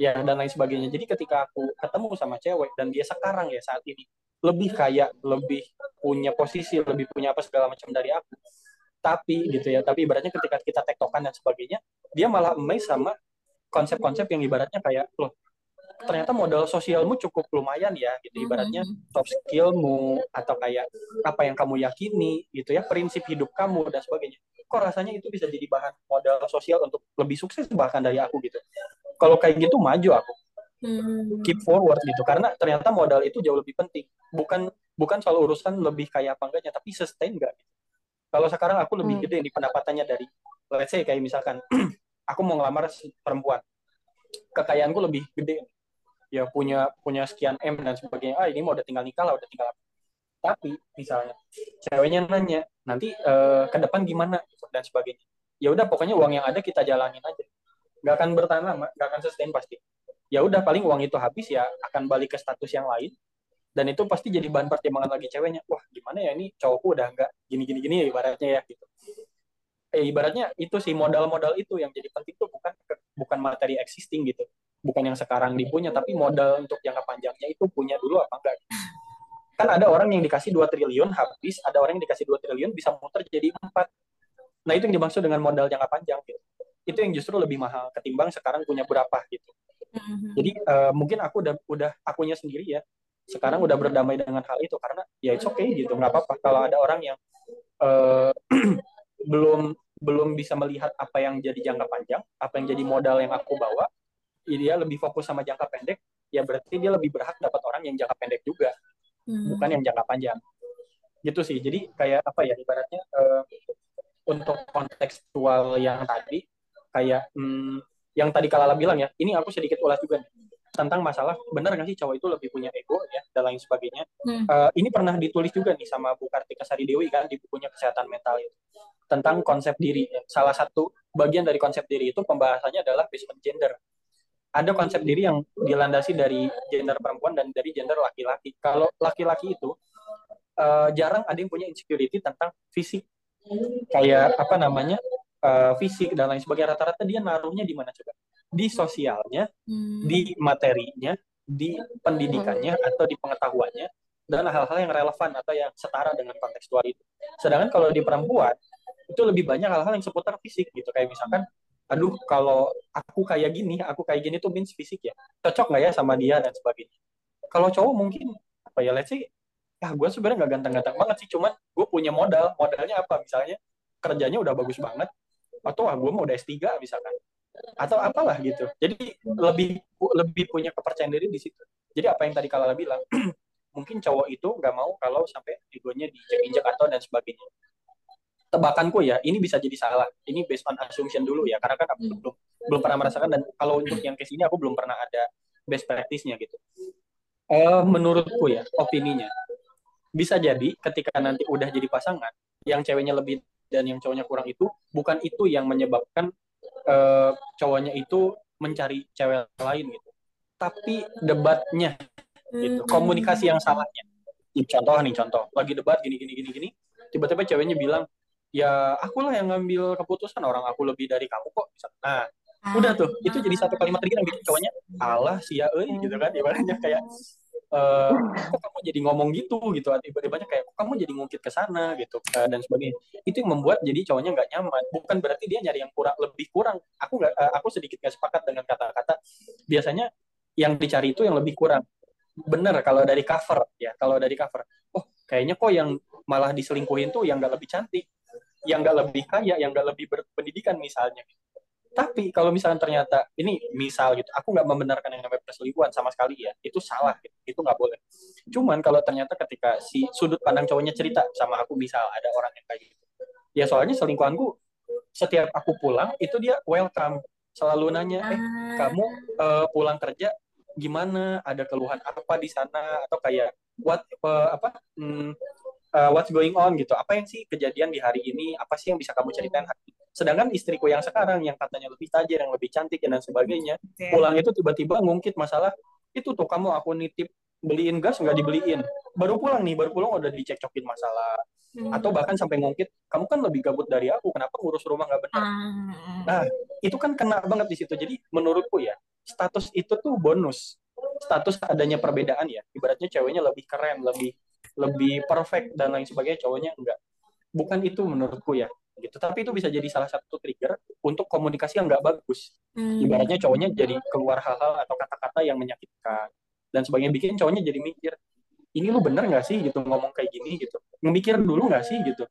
ya dan lain sebagainya. Jadi ketika aku ketemu sama cewek dan dia sekarang ya saat ini lebih kaya, lebih punya posisi, lebih punya apa segala macam dari aku. Tapi gitu ya, tapi ibaratnya ketika kita tektokan dan sebagainya, dia malah amazed sama konsep-konsep yang ibaratnya kayak loh ternyata modal sosialmu cukup lumayan ya gitu ibaratnya top skillmu atau kayak apa yang kamu yakini gitu ya prinsip hidup kamu dan sebagainya kok rasanya itu bisa jadi bahan modal sosial untuk lebih sukses bahkan dari aku gitu kalau kayak gitu maju aku. Hmm. keep forward gitu karena ternyata modal itu jauh lebih penting. Bukan bukan soal urusan lebih kaya apa enggaknya tapi sustain enggak? Kalau sekarang aku lebih hmm. gede di pendapatannya dari let's say kayak misalkan aku mau ngelamar perempuan. Kekayaanku lebih gede ya punya punya sekian m dan sebagainya. Ah ini mau udah tinggal nikah lah udah tinggal tapi misalnya ceweknya nanya nanti uh, ke depan gimana? Dan sebagainya. Ya udah pokoknya uang yang ada kita jalanin aja nggak akan bertahan lama nggak akan sustain pasti. Ya udah paling uang itu habis ya akan balik ke status yang lain. Dan itu pasti jadi bahan pertimbangan lagi ceweknya. Wah gimana ya ini? Cowokku udah nggak gini gini gini ibaratnya ya gitu. Eh, ibaratnya itu sih modal-modal itu yang jadi penting tuh bukan bukan materi existing gitu. Bukan yang sekarang dipunya tapi modal untuk jangka panjangnya itu punya dulu apa enggak? Kan ada orang yang dikasih 2 triliun habis. Ada orang yang dikasih 2 triliun bisa muter jadi empat. Nah itu yang dimaksud dengan modal jangka panjang gitu itu yang justru lebih mahal ketimbang sekarang punya berapa gitu. Mm-hmm. jadi uh, mungkin aku udah udah akunya sendiri ya. Sekarang udah berdamai dengan hal itu karena ya it's okay gitu. Nggak apa-apa. Kalau ada orang yang uh, belum belum bisa melihat apa yang jadi jangka panjang apa yang jadi modal yang aku bawa dia lebih fokus sama jangka pendek ya berarti dia lebih berhak dapat orang yang jangka pendek juga. Hmm. bukan yang jangka panjang. Gitu sih. Jadi kayak apa ya ibaratnya uh, untuk kontekstual yang tadi kayak hmm, yang tadi Kalala bilang ya ini aku sedikit ulas juga nih tentang masalah benar nggak sih cowok itu lebih punya ego ya dan lain sebagainya. Hmm. Uh, ini pernah ditulis juga nih sama Bu Kartika Sari Dewi kan di bukunya Kesehatan Mental itu tentang konsep diri. Salah satu bagian dari konsep diri itu pembahasannya adalah based on gender. Ada konsep diri yang dilandasi dari gender perempuan dan dari gender laki-laki. Kalau laki-laki itu uh, jarang ada yang punya insecurity tentang fisik, kayak apa namanya uh, fisik dan lain sebagainya. Rata-rata dia naruhnya di mana coba? di sosialnya, hmm. di materinya, di pendidikannya hmm. atau di pengetahuannya dan hal-hal yang relevan atau yang setara dengan kontekstual itu. Sedangkan kalau di perempuan itu lebih banyak hal-hal yang seputar fisik gitu kayak misalkan aduh kalau aku kayak gini, aku kayak gini tuh means fisik ya. Cocok nggak ya sama dia dan sebagainya. Kalau cowok mungkin apa ya let's say ya gue sebenarnya nggak ganteng-ganteng banget sih cuman gue punya modal modalnya apa misalnya kerjanya udah bagus banget atau ah gue mau udah S3 misalkan atau apalah gitu. Jadi lebih lebih punya kepercayaan diri di situ. Jadi apa yang tadi Kalala bilang, mungkin cowok itu nggak mau kalau sampai egonya diinjak-injak atau dan sebagainya. Tebakanku ya, ini bisa jadi salah. Ini based on assumption dulu ya, karena kan aku hmm. belum belum pernah merasakan dan kalau untuk yang ke sini aku belum pernah ada best practice-nya gitu. Uh, menurutku ya, opininya bisa jadi ketika nanti udah jadi pasangan, yang ceweknya lebih dan yang cowoknya kurang itu bukan itu yang menyebabkan uh, cowoknya itu mencari cewek lain gitu. Tapi debatnya gitu hmm. komunikasi yang salahnya. Contoh nih contoh. Lagi debat gini gini gini gini tiba-tiba ceweknya bilang ya aku lah yang ngambil keputusan orang aku lebih dari kamu kok. Nah udah tuh itu jadi satu kalimat lagi yang bikin cowoknya Allah sia eh gitu kan ibaratnya kayak uh, kok kamu jadi ngomong gitu gitu? Tiba-tiba kayak kok kamu jadi ngungkit ke sana? Gitu uh, dan sebagainya. Itu yang membuat jadi cowoknya nggak nyaman. Bukan berarti dia nyari yang kurang lebih kurang. Aku nggak uh, aku sedikit nggak sepakat dengan kata-kata. Biasanya yang dicari itu yang lebih kurang. Bener kalau dari cover ya kalau dari cover. Oh kayaknya kok yang malah diselingkuhin tuh yang nggak lebih cantik yang nggak lebih kaya yang nggak lebih berpendidikan misalnya tapi kalau misalnya ternyata ini misal gitu, aku nggak membenarkan yang namanya perselingkuhan sama sekali ya, itu salah, gitu. itu nggak boleh. Cuman kalau ternyata ketika si sudut pandang cowoknya cerita sama aku misal ada orang yang kayak gitu, ya soalnya selingkuhanku setiap aku pulang itu dia welcome, selalu nanya, eh kamu uh, pulang kerja gimana, ada keluhan apa di sana atau kayak what uh, apa hmm, uh, what's going on gitu, apa yang sih kejadian di hari ini, apa sih yang bisa kamu ceritain hari ini Sedangkan istriku yang sekarang yang katanya lebih tajir, yang lebih cantik dan sebagainya, pulang itu tiba-tiba ngungkit masalah itu tuh kamu aku nitip beliin gas nggak dibeliin. Baru pulang nih, baru pulang udah dicekcokin masalah. Hmm. Atau bahkan sampai ngungkit, kamu kan lebih gabut dari aku, kenapa ngurus rumah nggak benar? Hmm. Nah, itu kan kena banget di situ. Jadi menurutku ya, status itu tuh bonus. Status adanya perbedaan ya. Ibaratnya ceweknya lebih keren, lebih lebih perfect dan lain sebagainya, cowoknya enggak. Bukan itu menurutku ya gitu. Tapi itu bisa jadi salah satu trigger untuk komunikasi yang nggak bagus. Hmm. ibaratnya cowoknya jadi keluar hal-hal atau kata-kata yang menyakitkan dan sebagainya bikin cowoknya jadi mikir ini lu bener nggak sih? gitu ngomong kayak gini gitu. Mikir dulu nggak sih gitu.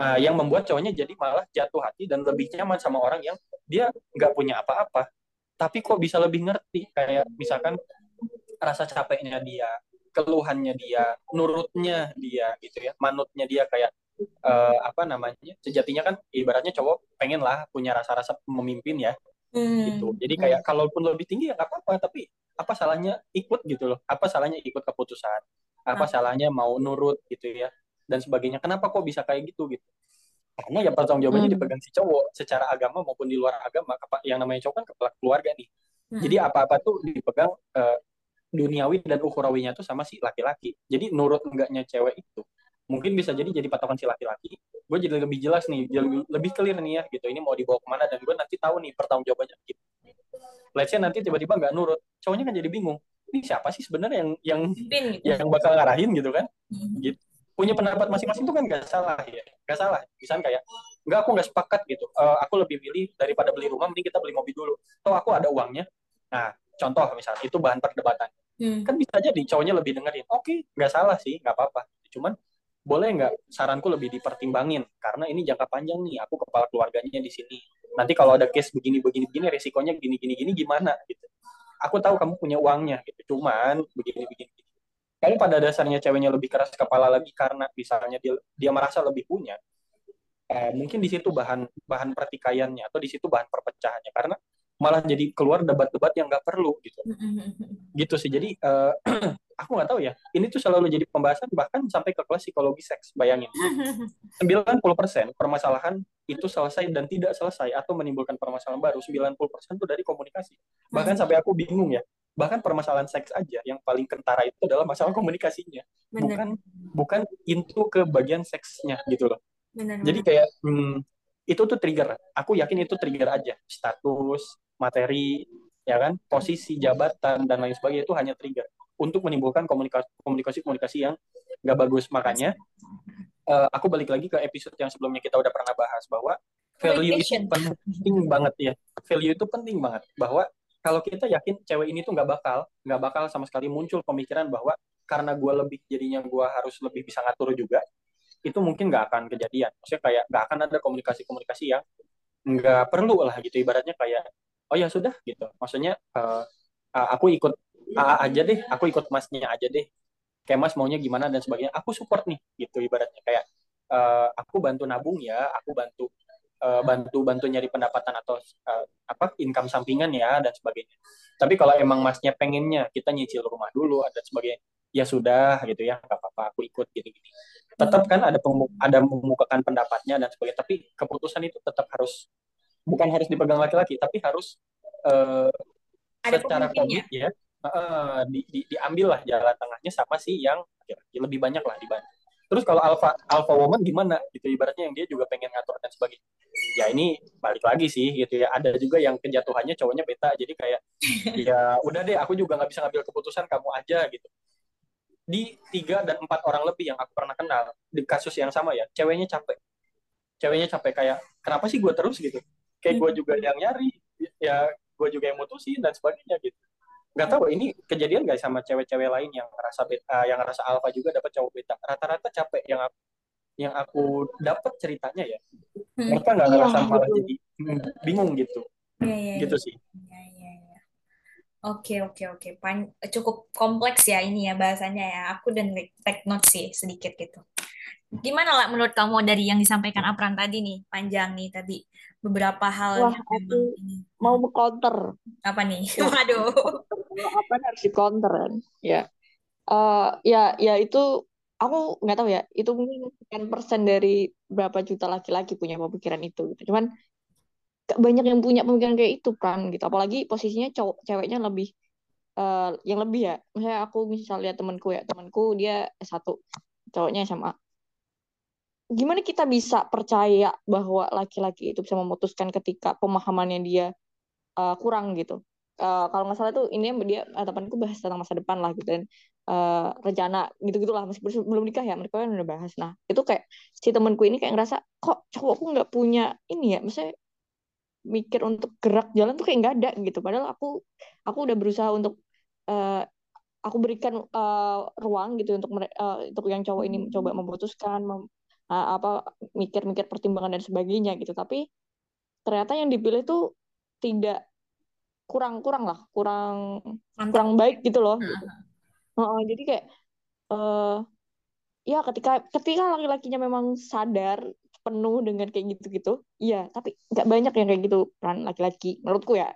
Uh, yang membuat cowoknya jadi malah jatuh hati dan lebih nyaman sama orang yang dia nggak punya apa-apa. Tapi kok bisa lebih ngerti? Kayak misalkan rasa capeknya dia keluhannya dia nurutnya dia gitu ya manutnya dia kayak uh, apa namanya sejatinya kan ibaratnya cowok pengen lah punya rasa-rasa memimpin ya hmm. gitu jadi kayak kalaupun lebih tinggi ya nggak apa-apa tapi apa salahnya ikut gitu loh apa salahnya ikut keputusan apa hmm. salahnya mau nurut gitu ya dan sebagainya kenapa kok bisa kayak gitu gitu karena ya pertanggung jawabannya hmm. dipegang si cowok secara agama maupun di luar agama yang namanya cowok kan kepala keluarga nih hmm. jadi apa-apa tuh dipegang uh, duniawi dan ukhrawinya tuh sama si laki-laki. Jadi nurut enggaknya cewek itu mungkin bisa jadi jadi patokan si laki-laki. Gue jadi lebih jelas nih jadi lebih clear nih ya gitu. Ini mau dibawa ke mana dan gue nanti tahu nih pertanggung jawabannya gitu. Let's say nanti tiba-tiba nggak nurut cowoknya kan jadi bingung. Ini siapa sih sebenarnya yang yang gitu. yang bakal ngarahin gitu kan? Hmm. gitu. Punya pendapat masing-masing itu kan nggak salah ya nggak salah. Misalnya kayak nggak aku nggak sepakat gitu. Uh, aku lebih pilih daripada beli rumah mending kita beli mobil dulu. Toh aku ada uangnya. Nah contoh misalnya itu bahan perdebatan hmm. kan bisa jadi cowoknya lebih dengerin. Oke okay, nggak salah sih nggak apa-apa. Cuman boleh nggak saranku lebih dipertimbangin? Karena ini jangka panjang nih aku kepala keluarganya di sini. Nanti kalau ada case begini begini begini resikonya gini gini gini gimana gitu. Aku tahu kamu punya uangnya gitu. Cuman begini begini kalau pada dasarnya ceweknya lebih keras kepala lagi karena misalnya dia dia merasa lebih punya eh, mungkin di situ bahan bahan pertikaiannya atau di situ bahan perpecahannya. Karena malah jadi keluar debat-debat yang nggak perlu gitu. Gitu sih. Jadi eh, aku nggak tahu ya ini tuh selalu jadi pembahasan bahkan sampai ke kelas psikologi seks bayangin. 90% permasalahan itu selesai dan tidak selesai atau menimbulkan permasalahan baru 90% itu dari komunikasi. Bahkan sampai aku bingung ya bahkan permasalahan seks aja yang paling kentara itu adalah masalah komunikasinya Bener. bukan bukan itu ke bagian seksnya gitu loh. Bener. jadi kayak hmm, itu tuh trigger. Aku yakin itu trigger aja. Status materi ya kan? Posisi jabatan dan lain sebagainya itu hanya trigger untuk menimbulkan komunikasi komunikasi komunikasi yang nggak bagus. Makanya uh, aku balik lagi ke episode yang sebelumnya kita udah pernah bahas bahwa value itu penting banget ya. Value itu penting banget. Bahwa kalau kita yakin cewek ini tuh nggak bakal nggak bakal sama sekali muncul pemikiran bahwa karena gue lebih jadinya gue harus lebih bisa ngatur juga itu mungkin nggak akan kejadian. Maksudnya kayak nggak akan ada komunikasi-komunikasi yang nggak perlu lah gitu. Ibaratnya kayak oh ya sudah gitu. Maksudnya uh, aku ikut A aja deh aku ikut masnya aja deh. Kayak mas maunya gimana dan sebagainya. Aku support nih gitu ibaratnya. Kayak uh, aku bantu nabung ya aku bantu uh, bantu bantu nyari pendapatan atau uh, apa income sampingan ya dan sebagainya. Tapi kalau emang masnya pengennya kita nyicil rumah dulu dan sebagainya, ya sudah gitu ya nggak apa-apa aku ikut gini-gini. Tetap kan ada ada memukakan pendapatnya dan sebagainya. Tapi keputusan itu tetap harus bukan harus dipegang laki-laki, tapi harus uh, secara komit ya uh, di, di, diambil lah jalan tengahnya sama sih yang ya, lebih banyak lah dibanding Terus kalau alpha alpha woman gimana gitu ibaratnya yang dia juga pengen ngatur dan sebagainya. Ya ini balik lagi sih gitu ya. Ada juga yang kejatuhannya cowoknya beta jadi kayak ya udah deh aku juga nggak bisa ngambil keputusan kamu aja gitu. Di tiga dan empat orang lebih yang aku pernah kenal di kasus yang sama ya, ceweknya capek. Ceweknya capek kayak kenapa sih gue terus? gitu. Kayak gue juga yang nyari, ya gue juga yang mutusin dan sebagainya gitu. Nggak tahu ini kejadian nggak sama cewek-cewek lain yang rasa beta, uh, yang rasa alfa juga dapat cowok beta? Rata-rata capek yang aku yang aku dapat ceritanya ya. Hmm. mereka nggak ngerasa iya, malah jadi hmm, bingung gitu. Ya, ya, gitu sih. Oke oke oke. Pan cukup kompleks ya ini ya bahasanya ya. Aku dan take note sih sedikit gitu. Gimana lah menurut kamu dari yang disampaikan Apran tadi nih panjang nih tadi beberapa hal Wah, yang aku ini. mau counter apa nih? Waduh. Apa harus di counter kan? Ya. Uh, ya ya itu aku nggak tahu ya itu mungkin sekian persen dari berapa juta laki-laki punya pemikiran itu gitu. cuman banyak yang punya pemikiran kayak itu kan gitu. Apalagi posisinya cowok ceweknya lebih uh, yang lebih ya. Misalnya aku misalnya temanku ya temanku dia satu cowoknya sama gimana kita bisa percaya bahwa laki-laki itu bisa memutuskan ketika pemahamannya dia uh, kurang gitu? Uh, kalau nggak salah tuh ini dia temanku bahas tentang masa depan lah gitu dan uh, rencana gitu gitulah meskipun belum nikah ya mereka kan udah bahas. Nah itu kayak si temanku ini kayak ngerasa kok cowokku nggak punya ini ya? Maksudnya mikir untuk gerak jalan tuh kayak nggak ada gitu padahal aku aku udah berusaha untuk uh, aku berikan uh, ruang gitu untuk uh, untuk yang cowok ini coba memutuskan mem apa mikir-mikir pertimbangan dan sebagainya gitu tapi ternyata yang dipilih tuh tidak kurang kurang lah kurang Mantap. kurang baik gitu loh gitu. Uh, jadi kayak uh, ya ketika ketika laki-lakinya memang sadar penuh dengan kayak gitu-gitu. Iya tapi nggak banyak yang kayak gitu. Peran laki-laki. Menurutku ya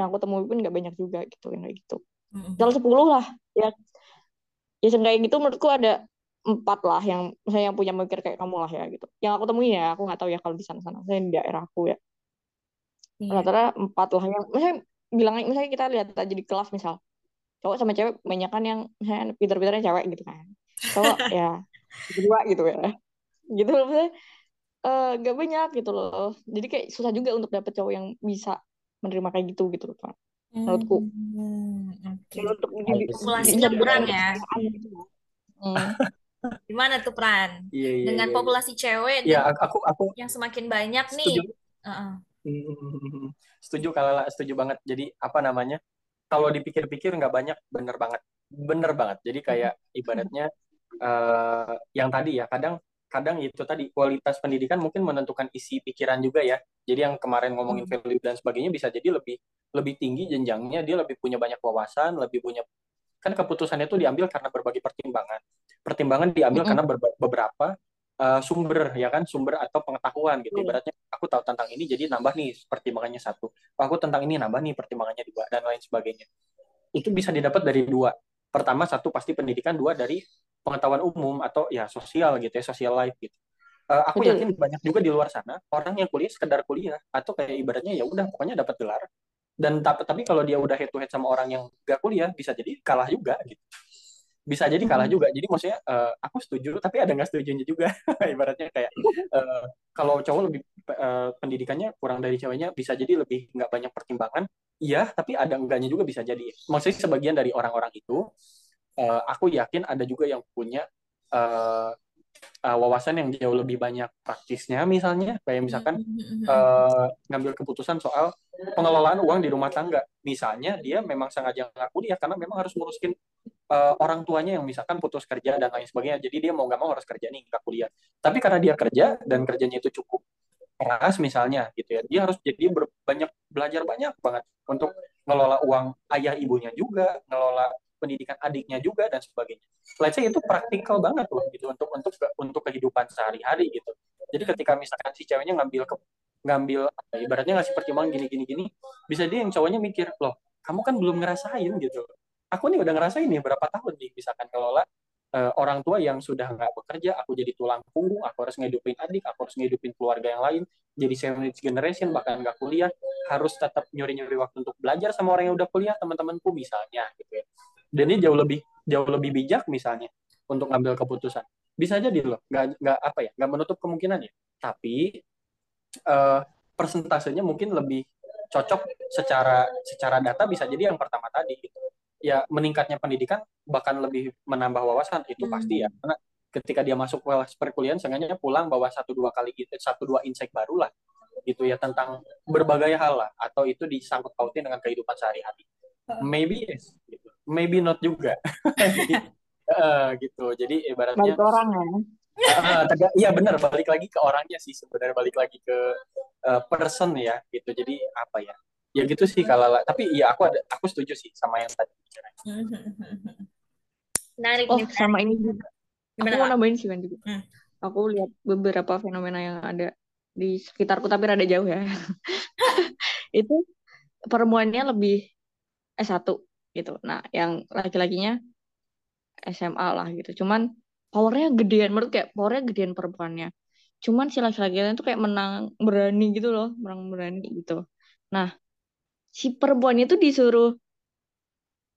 yang aku temui pun nggak banyak juga gitu yang kayak gitu. Kalau sepuluh lah ya. Ya kayak gitu menurutku ada empat lah yang saya yang punya mikir kayak kamu lah ya gitu. Yang aku temui ya aku nggak tahu ya kalau di sana sana saya di daerah aku ya. Yeah. rata empat lah yang misalnya bilang misalnya kita lihat aja di kelas misal cowok sama cewek banyak kan yang misalnya pinter-pinternya cewek gitu kan. Cowok ya kedua gitu ya. Gitu loh misalnya uh, gak banyak gitu loh. Jadi kayak susah juga untuk dapet cowok yang bisa menerima kayak gitu gitu loh kan menurutku. Hmm, okay. untuk populasinya kurang ya. hmm. gimana tuh peran yeah, yeah, dengan yeah, populasi cewek yeah, aku aku yang semakin banyak setuju. nih uh -uh. setuju kalau setuju banget. Jadi apa namanya kalau dipikir-pikir nggak banyak bener banget. Bener banget. Jadi kayak ibaratnya uh, yang tadi ya kadang kadang itu tadi kualitas pendidikan mungkin menentukan isi pikiran juga ya. Jadi yang kemarin ngomongin hmm. value dan sebagainya bisa jadi lebih lebih tinggi jenjangnya dia lebih punya banyak wawasan lebih punya kan keputusannya itu diambil karena berbagai pertimbangan. Pertimbangan diambil mm -hmm. karena beberapa uh, sumber ya kan? Sumber atau pengetahuan gitu. Ibaratnya aku tahu tentang ini jadi nambah nih pertimbangannya satu. Aku tentang ini nambah nih pertimbangannya dua dan lain sebagainya. Itu bisa didapat dari dua. Pertama satu pasti pendidikan. Dua dari pengetahuan umum atau ya sosial gitu ya social life gitu. Uh, aku Betul. yakin banyak juga di luar sana orang yang kuliah sekedar kuliah atau kayak ibaratnya ya udah pokoknya dapat gelar. Dan tapi, tapi kalau dia udah head to head sama orang yang gak kuliah bisa jadi kalah juga gitu. Bisa jadi kalah juga. Jadi maksudnya uh, aku setuju tapi ada nggak setujunya juga? Ibaratnya kayak uh, kalau cowok lebih uh, pendidikannya kurang dari ceweknya bisa jadi lebih nggak banyak pertimbangan. Iya tapi ada enggaknya juga bisa jadi. Maksudnya sebagian dari orang-orang itu uh, aku yakin ada juga yang punya uh, uh, wawasan yang jauh lebih banyak praktisnya misalnya. Kayak misalkan uh, ngambil keputusan soal pengelolaan uang di rumah tangga. Misalnya dia memang sengaja nggak kuliah karena memang harus ngurusin uh, orang tuanya yang misalkan putus kerja dan lain sebagainya. Jadi dia mau nggak mau harus kerja nih nggak kuliah. Tapi karena dia kerja dan kerjanya itu cukup keras misalnya gitu ya dia harus jadi banyak belajar banyak banget untuk ngelola uang ayah ibunya juga ngelola pendidikan adiknya juga dan sebagainya. Let's say itu praktikal banget loh gitu untuk untuk untuk kehidupan sehari-hari gitu. Jadi ketika misalkan si ceweknya ngambil ke ngambil ibaratnya ngasih pertimbangan gini gini gini, bisa dia yang cowoknya mikir, "Loh, kamu kan belum ngerasain gitu. Aku nih udah ngerasain nih berapa tahun nih misalkan kelola uh, orang tua yang sudah nggak bekerja, aku jadi tulang punggung, aku harus ngedupin adik, aku harus ngedupin keluarga yang lain, jadi sandwich generation bahkan nggak kuliah, harus tetap nyuri-nyuri waktu untuk belajar sama orang yang udah kuliah, teman-temanku misalnya gitu ya. Dan ini jauh lebih jauh lebih bijak misalnya untuk ngambil keputusan. Bisa jadi loh, nggak nggak apa ya, nggak menutup kemungkinan ya. Tapi uh, persentasenya mungkin lebih cocok secara secara data bisa jadi yang pertama tadi gitu ya meningkatnya pendidikan bahkan lebih menambah wawasan itu hmm. pasti ya karena ketika dia masuk kelas perkuliahan seenggaknya pulang bawa satu dua kali gitu satu dua insight baru lah gitu ya tentang berbagai hal lah atau itu disangkut pautin dengan kehidupan sehari-hari maybe yes gitu. Maybe not juga. Uh, gitu. Jadi ibaratnya balik orang ya? Uh, iya benar balik lagi ke orangnya sih sebenarnya balik lagi ke uh, person ya gitu. Jadi apa ya? Ya gitu sih kalau tapi ya aku ada aku setuju sih sama yang tadi Menarik, oh sama ini juga. Gimana, aku mau nambahin sih kan juga hmm. aku lihat beberapa fenomena yang ada di sekitarku tapi rada jauh ya. Itu perempuannya lebih S1 gitu. Nah yang laki-lakinya SMA lah gitu. Cuman powernya gedean menurut kayak powernya gedean perempuannya. Cuman si laki-lakinya itu kayak menang berani gitu loh menang berani gitu. Nah si perempuan itu disuruh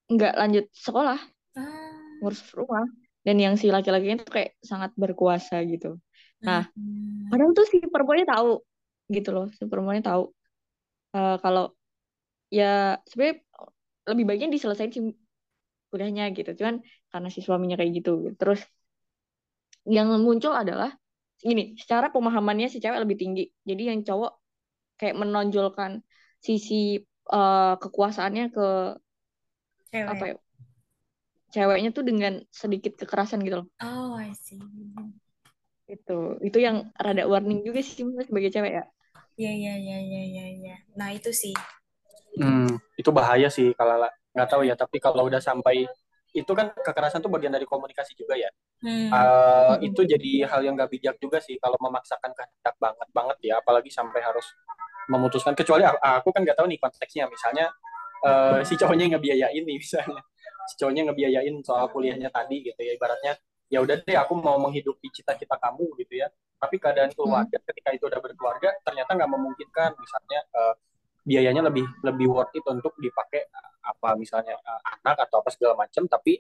nggak lanjut sekolah ah. ngurus rumah dan yang si laki-lakinya itu kayak sangat berkuasa gitu. Nah hmm. padahal tuh si perempuannya tahu gitu loh si perempuannya tahu uh, kalau ya sebenarnya lebih baiknya diselesaikan si kuliahnya gitu cuman karena si suaminya kayak gitu terus yang muncul adalah gini secara pemahamannya si cewek lebih tinggi jadi yang cowok kayak menonjolkan sisi uh, kekuasaannya ke Cewek. apa ya ceweknya tuh dengan sedikit kekerasan gitu loh oh I see Itu itu yang rada warning juga sih sebagai cewek ya. Iya iya iya iya iya. Ya. Nah itu sih. Hmm, itu bahaya sih kalau nggak tahu ya. Tapi kalau udah sampai itu kan kekerasan tuh bagian dari komunikasi juga ya. Hmm. Uh, itu jadi hal yang nggak bijak juga sih kalau memaksakan kehendak banget banget ya, apalagi sampai harus memutuskan. Kecuali aku kan nggak tahu nih konteksnya, misalnya uh, si cowoknya ngebiayain nih misalnya, si cowoknya ngebiayain soal kuliahnya tadi gitu ya, ibaratnya ya udah deh aku mau menghidupi cita-cita kamu gitu ya tapi keadaan keluarga hmm. ketika itu udah berkeluarga ternyata nggak memungkinkan misalnya uh, biayanya lebih lebih worth it untuk dipakai uh, apa misalnya uh, anak atau apa segala macam tapi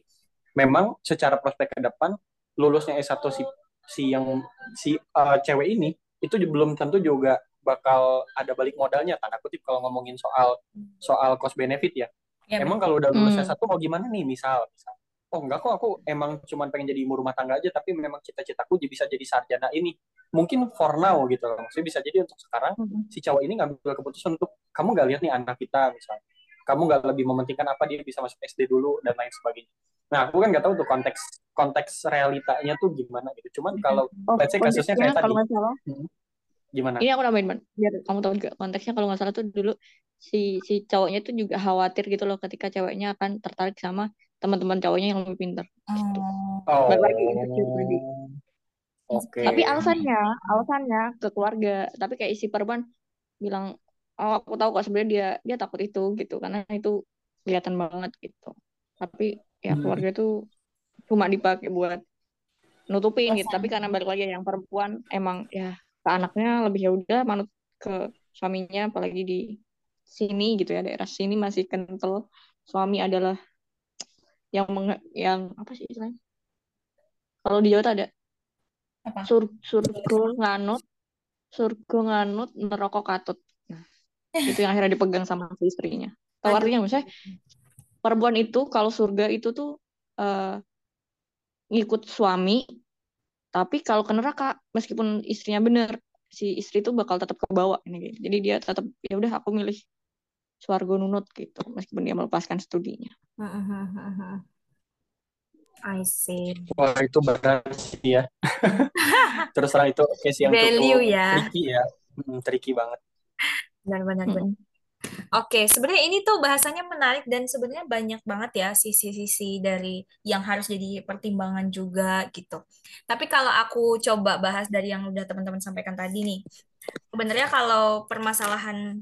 memang secara prospek ke depan lulusnya S1 si si yang si uh, cewek ini itu belum tentu juga bakal ada balik modalnya tanda kutip kalau ngomongin soal soal cost benefit ya. ya Emang kalau udah lulus hmm. S1 mau gimana nih misal misal oh enggak kok aku emang cuma pengen jadi ibu rumah tangga aja tapi memang cita-citaku bisa jadi sarjana ini mungkin for now gitu loh maksudnya bisa jadi untuk sekarang mm-hmm. si cowok ini ngambil keputusan untuk kamu nggak lihat nih anak kita misalnya. Kamu nggak lebih mementingkan apa dia bisa masuk SD dulu dan lain sebagainya. Nah aku kan nggak tahu tuh konteks konteks realitanya tuh gimana gitu. Cuman kalau oh, let's say kasusnya kayak tadi. salah, hmm, gimana? Ini aku nambahin man biar kamu tahu juga konteksnya. Kalau nggak salah tuh dulu si si cowoknya tuh juga khawatir gitu loh ketika ceweknya akan tertarik sama teman-teman cowoknya yang lebih pintar. Oh. lagi Oke. Okay. Tapi alasannya, alasannya ke keluarga. Tapi kayak isi perban bilang, oh aku tahu kok sebenarnya dia dia takut itu gitu, karena itu kelihatan banget gitu. Tapi ya hmm. keluarga itu cuma dipakai buat nutupin gitu. Tapi karena balik lagi yang perempuan emang ya ke anaknya lebih ya udah manut ke suaminya, apalagi di sini gitu ya daerah sini masih kental. Suami adalah yang meng, yang apa sih istilahnya? Kalau di Jawa ada apa? Sur, surga nganut, surga nganut, neraka katut. Itu yang akhirnya dipegang sama istrinya. Tahu artinya misalnya perempuan itu kalau surga itu tuh uh, ngikut suami, tapi kalau ke neraka meskipun istrinya bener, si istri itu bakal tetap ke bawah ini gitu. Jadi dia tetap ya udah aku milih Suargo Nunut gitu meskipun dia melepaskan studinya. I see. Wah itu berat sih ya. Terus terang itu case yang Value cukup ya. tricky ya. Hmm, tricky banget. Benar-benar. Hmm. Oke, sebenarnya ini tuh bahasanya menarik dan sebenarnya banyak banget ya sisi-sisi dari yang harus jadi pertimbangan juga gitu. Tapi kalau aku coba bahas dari yang udah teman-teman sampaikan tadi nih, sebenarnya kalau permasalahan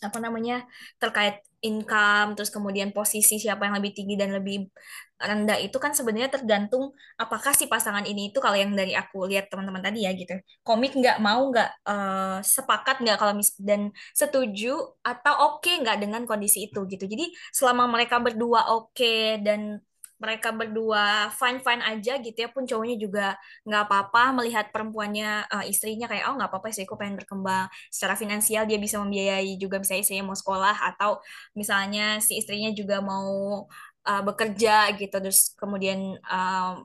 apa namanya terkait income terus kemudian posisi siapa yang lebih tinggi dan lebih rendah itu kan sebenarnya tergantung apakah si pasangan ini itu kalau yang dari aku lihat teman-teman tadi ya gitu. Komit nggak mau nggak uh, sepakat nggak kalau mis dan setuju atau oke okay nggak dengan kondisi itu gitu. Jadi selama mereka berdua oke okay, dan mereka berdua fine fine aja gitu ya pun cowoknya juga nggak apa-apa melihat perempuannya uh, istrinya kayak oh nggak apa-apa sih aku pengen berkembang. Secara finansial dia bisa membiayai juga bisa istrinya mau sekolah atau misalnya si istrinya juga mau uh, bekerja gitu. Terus kemudian uh,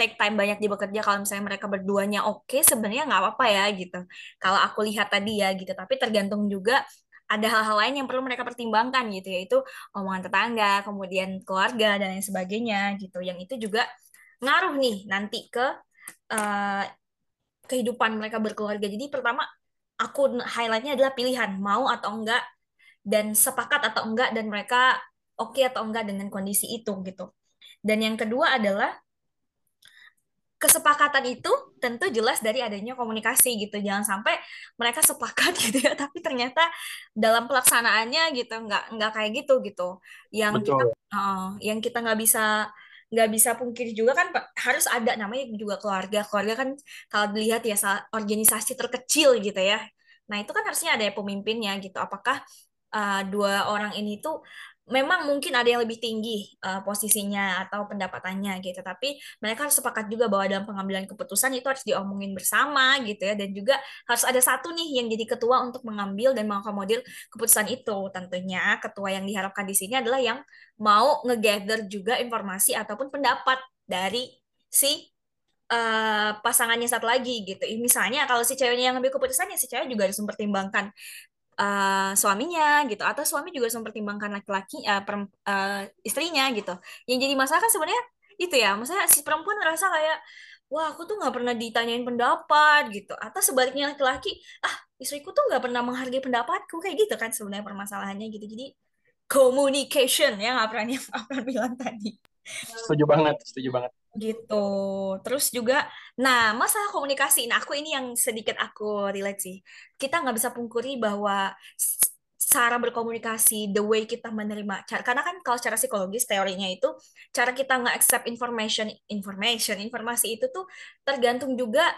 take time banyak di bekerja kalau misalnya mereka berduanya oke okay, sebenarnya nggak apa-apa ya gitu. Kalau aku lihat tadi ya gitu tapi tergantung juga ada hal-hal lain yang perlu mereka pertimbangkan gitu yaitu omongan tetangga, kemudian keluarga dan lain sebagainya gitu. Yang itu juga ngaruh nih nanti ke uh, kehidupan mereka berkeluarga. Jadi pertama aku highlightnya adalah pilihan mau atau enggak dan sepakat atau enggak dan mereka oke okay atau enggak dengan kondisi itu gitu. Dan yang kedua adalah kesepakatan itu tentu jelas dari adanya komunikasi gitu. Jangan sampai mereka sepakat gitu ya tapi ternyata dalam pelaksanaannya gitu nggak nggak kayak gitu gitu. Yang Betul. kita uh, yang kita nggak bisa nggak bisa pungkiri juga kan harus ada namanya juga keluarga. Keluarga kan kalau dilihat ya organisasi terkecil gitu ya. Nah itu kan harusnya ada pemimpinnya gitu. Apakah uh, dua orang ini tuh memang mungkin ada yang lebih tinggi uh, posisinya atau pendapatannya gitu. Tapi mereka harus sepakat juga bahwa dalam pengambilan keputusan itu harus diomongin bersama gitu ya. Dan juga harus ada satu nih yang jadi ketua untuk mengambil dan mengakomodir keputusan itu. Tentunya ketua yang diharapkan di sini adalah yang mau ngegather juga informasi ataupun pendapat dari si Uh, pasangannya satu lagi gitu. Misalnya kalau si ceweknya yang ngambil keputusan ya si cewek juga harus mempertimbangkan uh, suaminya gitu atau suami juga harus mempertimbangkan laki-laki uh, uh, istrinya gitu. Yang jadi masalah kan sebenarnya itu ya maksudnya si perempuan ngerasa kayak wah aku tuh nggak pernah ditanyain pendapat gitu. Atau sebaliknya laki-laki ah istriku tuh nggak pernah menghargai pendapatku kayak gitu kan sebenarnya permasalahannya gitu. Jadi communication ya nggak pernah yang bilang tadi. Setuju banget setuju banget gitu. Terus juga nah masalah komunikasi. Nah aku ini yang sedikit aku relate sih. Kita nggak bisa pungkiri bahwa cara berkomunikasi, the way kita menerima, karena kan kalau secara psikologis teorinya itu cara kita nggak accept information, information, informasi itu tuh tergantung juga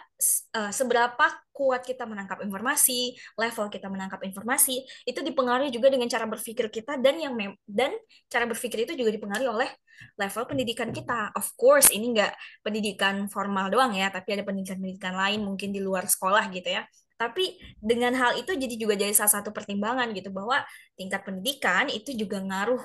uh, seberapa kuat kita menangkap informasi, level kita menangkap informasi, itu dipengaruhi juga dengan cara berpikir kita dan yang dan cara berpikir itu juga dipengaruhi oleh level pendidikan kita. Of course, ini nggak pendidikan formal doang ya, tapi ada pendidikan-pendidikan lain mungkin di luar sekolah gitu ya tapi dengan hal itu jadi juga jadi salah satu pertimbangan gitu bahwa tingkat pendidikan itu juga ngaruh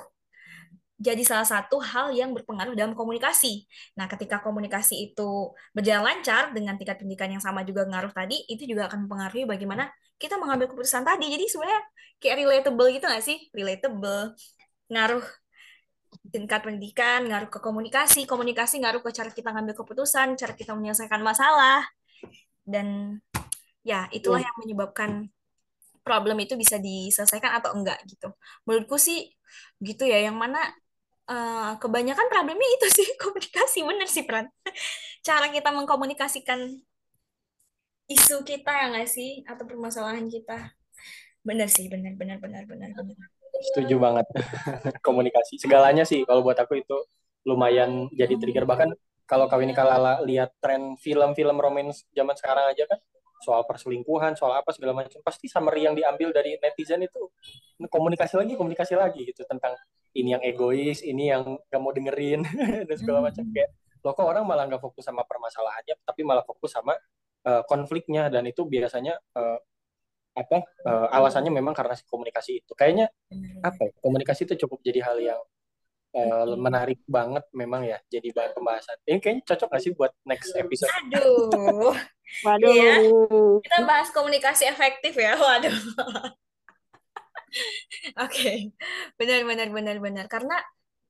jadi salah satu hal yang berpengaruh dalam komunikasi. Nah, ketika komunikasi itu berjalan lancar dengan tingkat pendidikan yang sama juga ngaruh tadi, itu juga akan mempengaruhi bagaimana kita mengambil keputusan tadi. Jadi sebenarnya kayak relatable gitu nggak sih? Relatable. Ngaruh tingkat pendidikan, ngaruh ke komunikasi, komunikasi ngaruh ke cara kita ngambil keputusan, cara kita menyelesaikan masalah. Dan ya itulah yeah. yang menyebabkan problem itu bisa diselesaikan atau enggak gitu. Menurutku sih gitu ya yang mana uh, kebanyakan problemnya itu sih komunikasi. Bener sih Pran. Cara kita mengkomunikasikan isu kita ya nggak sih? Atau permasalahan kita. Bener sih bener bener bener bener bener. Setuju banget. Komunikasi. Segalanya sih kalau buat aku itu lumayan jadi trigger. Bahkan kalau kawin kalala lihat tren film-film romance zaman sekarang aja kan soal perselingkuhan, soal apa segala macam, pasti summary yang diambil dari netizen itu komunikasi lagi, komunikasi lagi gitu tentang ini yang egois, ini yang gak mau dengerin dan segala macam hmm. kayak lo kok orang malah nggak fokus sama permasalahannya, tapi malah fokus sama uh, konfliknya dan itu biasanya uh, apa uh, alasannya memang karena komunikasi itu. Kayaknya apa ya, komunikasi itu cukup jadi hal yang uh, menarik banget memang ya jadi bahan pembahasan. Ini kayaknya cocok gak sih buat next episode? Aduh. Waduh. Ya. Kita bahas komunikasi efektif ya. Waduh. Oke, okay. benar benar benar benar karena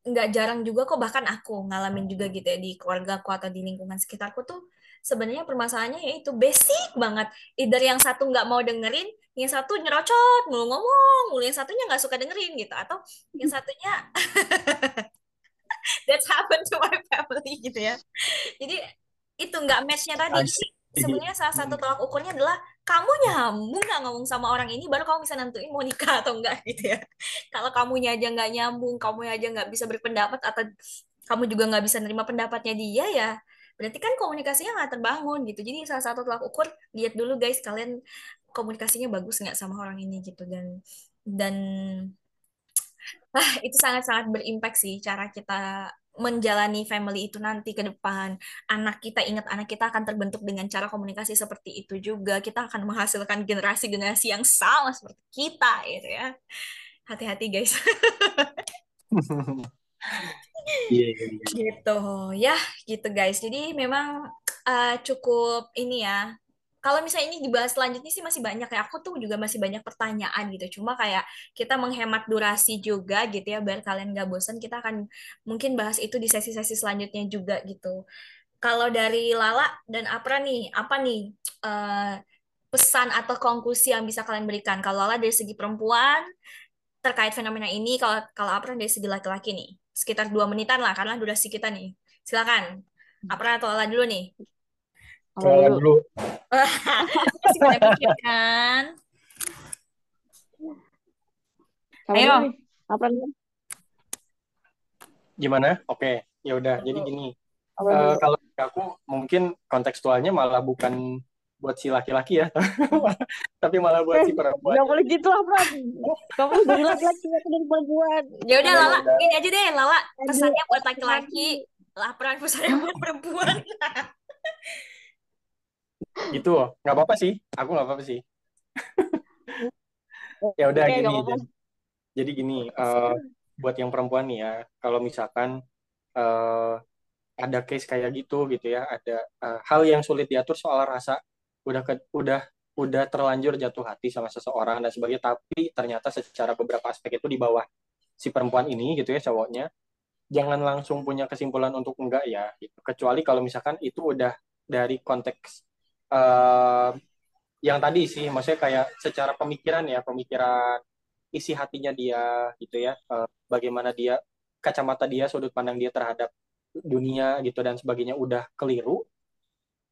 nggak jarang juga kok bahkan aku ngalamin juga gitu ya di keluarga aku atau di lingkungan sekitarku tuh sebenarnya permasalahannya yaitu basic banget. Either yang satu nggak mau dengerin, yang satu nyerocot, mulu ngomong, mulu yang satunya nggak suka dengerin gitu, atau yang satunya that's happened to my family gitu ya. Jadi itu nggak matchnya tadi. Sebenarnya salah satu tolak ukurnya adalah kamu nyambung nggak ngomong sama orang ini baru kamu bisa nentuin mau nikah atau enggak gitu ya. Kalau kamunya aja nggak nyambung, kamu aja nggak bisa berpendapat atau kamu juga nggak bisa nerima pendapatnya dia ya berarti kan komunikasinya nggak terbangun gitu jadi salah satu tolak ukur lihat dulu guys kalian komunikasinya bagus nggak sama orang ini gitu dan dan ah itu sangat-sangat berimpact sih cara kita menjalani family itu nanti ke depan anak kita ingat anak kita akan terbentuk dengan cara komunikasi seperti itu juga kita akan menghasilkan generasi-generasi yang sama seperti kita gitu ya hati-hati guys Iya, iya, iya. Gitu, ya gitu guys. Jadi memang uh, cukup ini ya. Kalau misalnya ini dibahas selanjutnya sih masih banyak ya. Aku tuh juga masih banyak pertanyaan gitu. Cuma kayak kita menghemat durasi juga gitu ya biar kalian gak bosan. Kita akan mungkin bahas itu di sesi-sesi selanjutnya juga gitu. Kalau dari Lala dan Apra nih, apa nih uh, pesan atau konklusi yang bisa kalian berikan? Kalau Lala dari segi perempuan terkait fenomena ini, kalau kalau Apra dari segi laki-laki nih sekitar dua menitan lah karena durasi kita nih. Silakan. Apa atau Ala dulu nih? Ala dulu. Masih banyak pikir kan? Ayo. Apa nih? Gimana? Oke, ya udah. Jadi gini. Uh, kalau aku mungkin kontekstualnya malah bukan buat si laki-laki ya tapi malah buat si perempuan Gak boleh gitu lah kamu dari laki-laki aku dari perempuan ya udah Lala ini aja deh Lala pesannya buat laki-laki lah peran pesannya buat perempuan gitu. Nggak apa-apa sih. Aku nggak apa-apa sih. Ya udah gini. jadi, jadi gini uh, buat yang perempuan nih ya kalau misalkan uh, ada case kayak gitu gitu ya ada uh, hal yang sulit diatur soal rasa udah ke, udah udah terlanjur jatuh hati sama seseorang dan sebagainya tapi ternyata secara beberapa aspek itu di bawah si perempuan ini gitu ya cowoknya jangan langsung punya kesimpulan untuk enggak ya gitu. kecuali kalau misalkan itu udah dari konteks uh, yang tadi sih maksudnya kayak secara pemikiran ya pemikiran isi hatinya dia gitu ya. Uh, bagaimana dia kacamata dia sudut pandang dia terhadap dunia gitu dan sebagainya udah keliru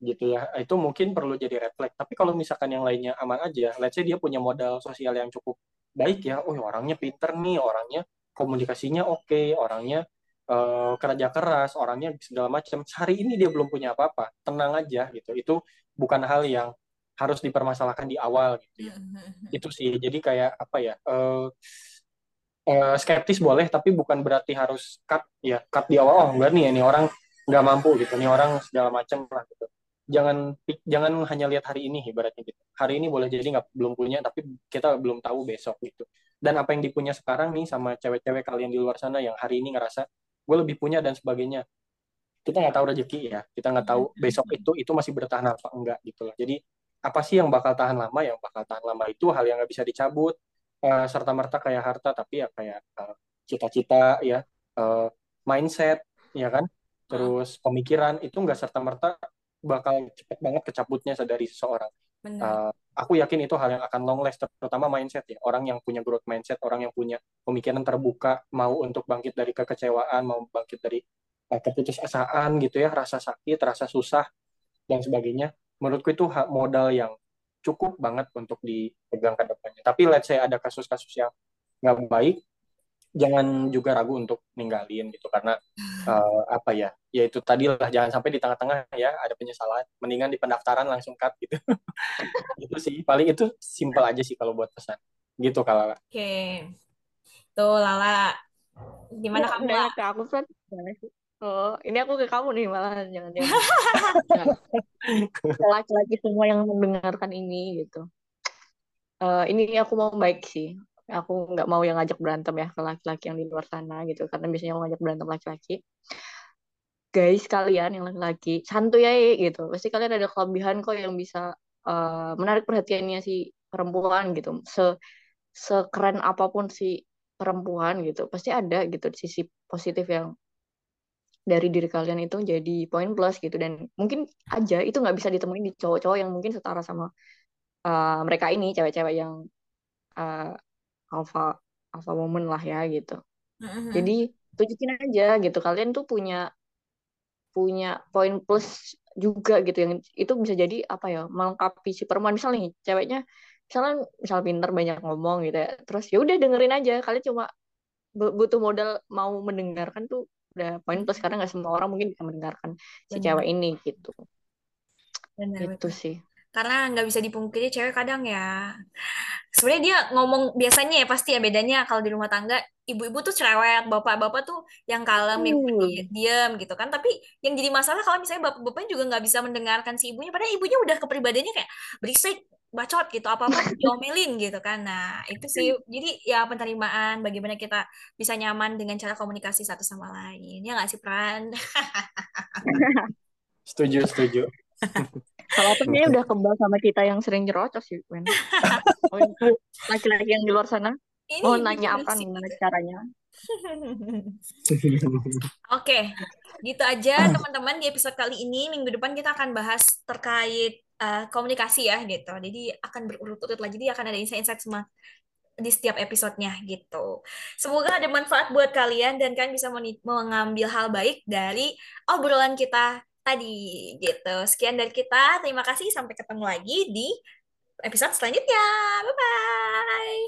gitu ya. Itu mungkin perlu jadi flag. Tapi kalau misalkan yang lainnya aman aja let's say dia punya modal sosial yang cukup baik ya oh orangnya pinter nih orangnya komunikasinya oke okay, orangnya uh, kerja keras orangnya segala macam. Hari ini dia belum punya apa-apa tenang aja gitu. Itu bukan hal yang harus dipermasalahkan di awal gitu ya. Itu sih. Jadi kayak apa ya uh, uh, skeptis boleh tapi bukan berarti harus cut. Ya cut di awal oh enggak nih ini orang nggak mampu gitu. Nih orang segala macam lah gitu. Jangan jangan hanya lihat hari ini ibaratnya gitu. Hari ini boleh jadi nggak belum punya tapi kita belum tahu besok gitu. Dan apa yang dipunya sekarang nih sama cewek-cewek kalian di luar sana yang hari ini ngerasa gue lebih punya dan sebagainya. Kita nggak tahu rezeki ya. Kita nggak tahu hmm. besok itu itu masih bertahan apa enggak gitu loh. Jadi apa sih yang bakal tahan lama? Yang bakal tahan lama itu hal yang nggak bisa dicabut uh, serta merta kayak harta tapi ya kayak uh, cita-cita ya uh, mindset ya kan terus pemikiran itu nggak serta merta bakal cepet banget kecabutnya dari seseorang. Uh, aku yakin itu hal yang akan long last, terutama mindset ya. Orang yang punya growth mindset, orang yang punya pemikiran terbuka, mau untuk bangkit dari kekecewaan, mau bangkit dari uh, keputusasaan gitu ya, rasa sakit, rasa susah dan sebagainya. Menurutku itu modal yang cukup banget untuk dipegang ke depannya. Tapi let's say ada kasus-kasus yang nggak baik, jangan juga ragu untuk ninggalin gitu karena uh, apa ya ya itu tadi lah jangan sampai di tengah-tengah ya ada penyesalan mendingan di pendaftaran langsung cut gitu itu sih paling itu simpel aja sih kalau buat pesan gitu kalau oke okay. tuh Lala gimana kamu ke aku kan Oh, ini aku ke kamu nih malah jangan jangan. Laki-laki semua yang mendengarkan ini gitu. Uh, ini aku mau baik sih aku nggak mau yang ngajak berantem ya ke laki-laki yang di luar sana gitu karena biasanya aku ngajak berantem laki-laki guys kalian yang laki-laki santuy ya gitu. Pasti kalian ada kelebihan kok yang bisa uh, menarik perhatiannya si perempuan gitu. Se sekeren apa pun si perempuan gitu pasti ada gitu sisi positif yang dari diri kalian itu jadi poin plus gitu. Dan mungkin aja itu nggak bisa ditemuin di cowok-cowok yang mungkin setara sama uh, mereka ini cewek-cewek yang uh, alpha alpha woman lah ya gitu. Mm-hmm. jadi tunjukin aja gitu. Kalian tuh punya punya poin plus juga gitu. Yang itu bisa jadi apa ya melengkapi si perempuan misal nih ceweknya misalnya misal pinter banyak ngomong gitu ya. Terus ya udah dengerin aja. Kalian cuma butuh modal mau mendengarkan tuh udah poin plus. Karena nggak semua orang mungkin bisa mendengarkan si cewek ini gitu. Benar, itu sih karena nggak bisa dipungkiri cewek kadang ya. Sebenarnya dia ngomong biasanya ya pasti ya bedanya kalau di rumah tangga ibu-ibu tuh cerewet bapak-bapak tuh yang kalem yang hmm. diam gitu kan. Tapi yang jadi masalah kalau misalnya bapak-bapaknya juga nggak bisa mendengarkan si ibunya padahal ibunya udah kepribadiannya kayak berisik bacot gitu apa apa diomelin gitu kan. Nah itu sih. Jadi ya penerimaan bagaimana kita bisa nyaman dengan cara komunikasi satu sama lain. Ya nggak sih Pran? Setuju setuju Kalau kayaknya udah kebal sama kita yang sering nyerocos sih, Ben. Oh, laki-laki yang di luar sana. Ini oh, nanya apa nih caranya? Oke, gitu aja teman-teman di episode kali ini. Minggu depan kita akan bahas terkait uh, komunikasi ya gitu. Jadi akan berurut-urut lagi. Jadi akan ada insight-insight semua di setiap episodenya gitu. Semoga ada manfaat buat kalian dan kalian bisa mengambil hal baik dari obrolan kita tadi gitu. Sekian dari kita. Terima kasih. Sampai ketemu lagi di episode selanjutnya. Bye bye.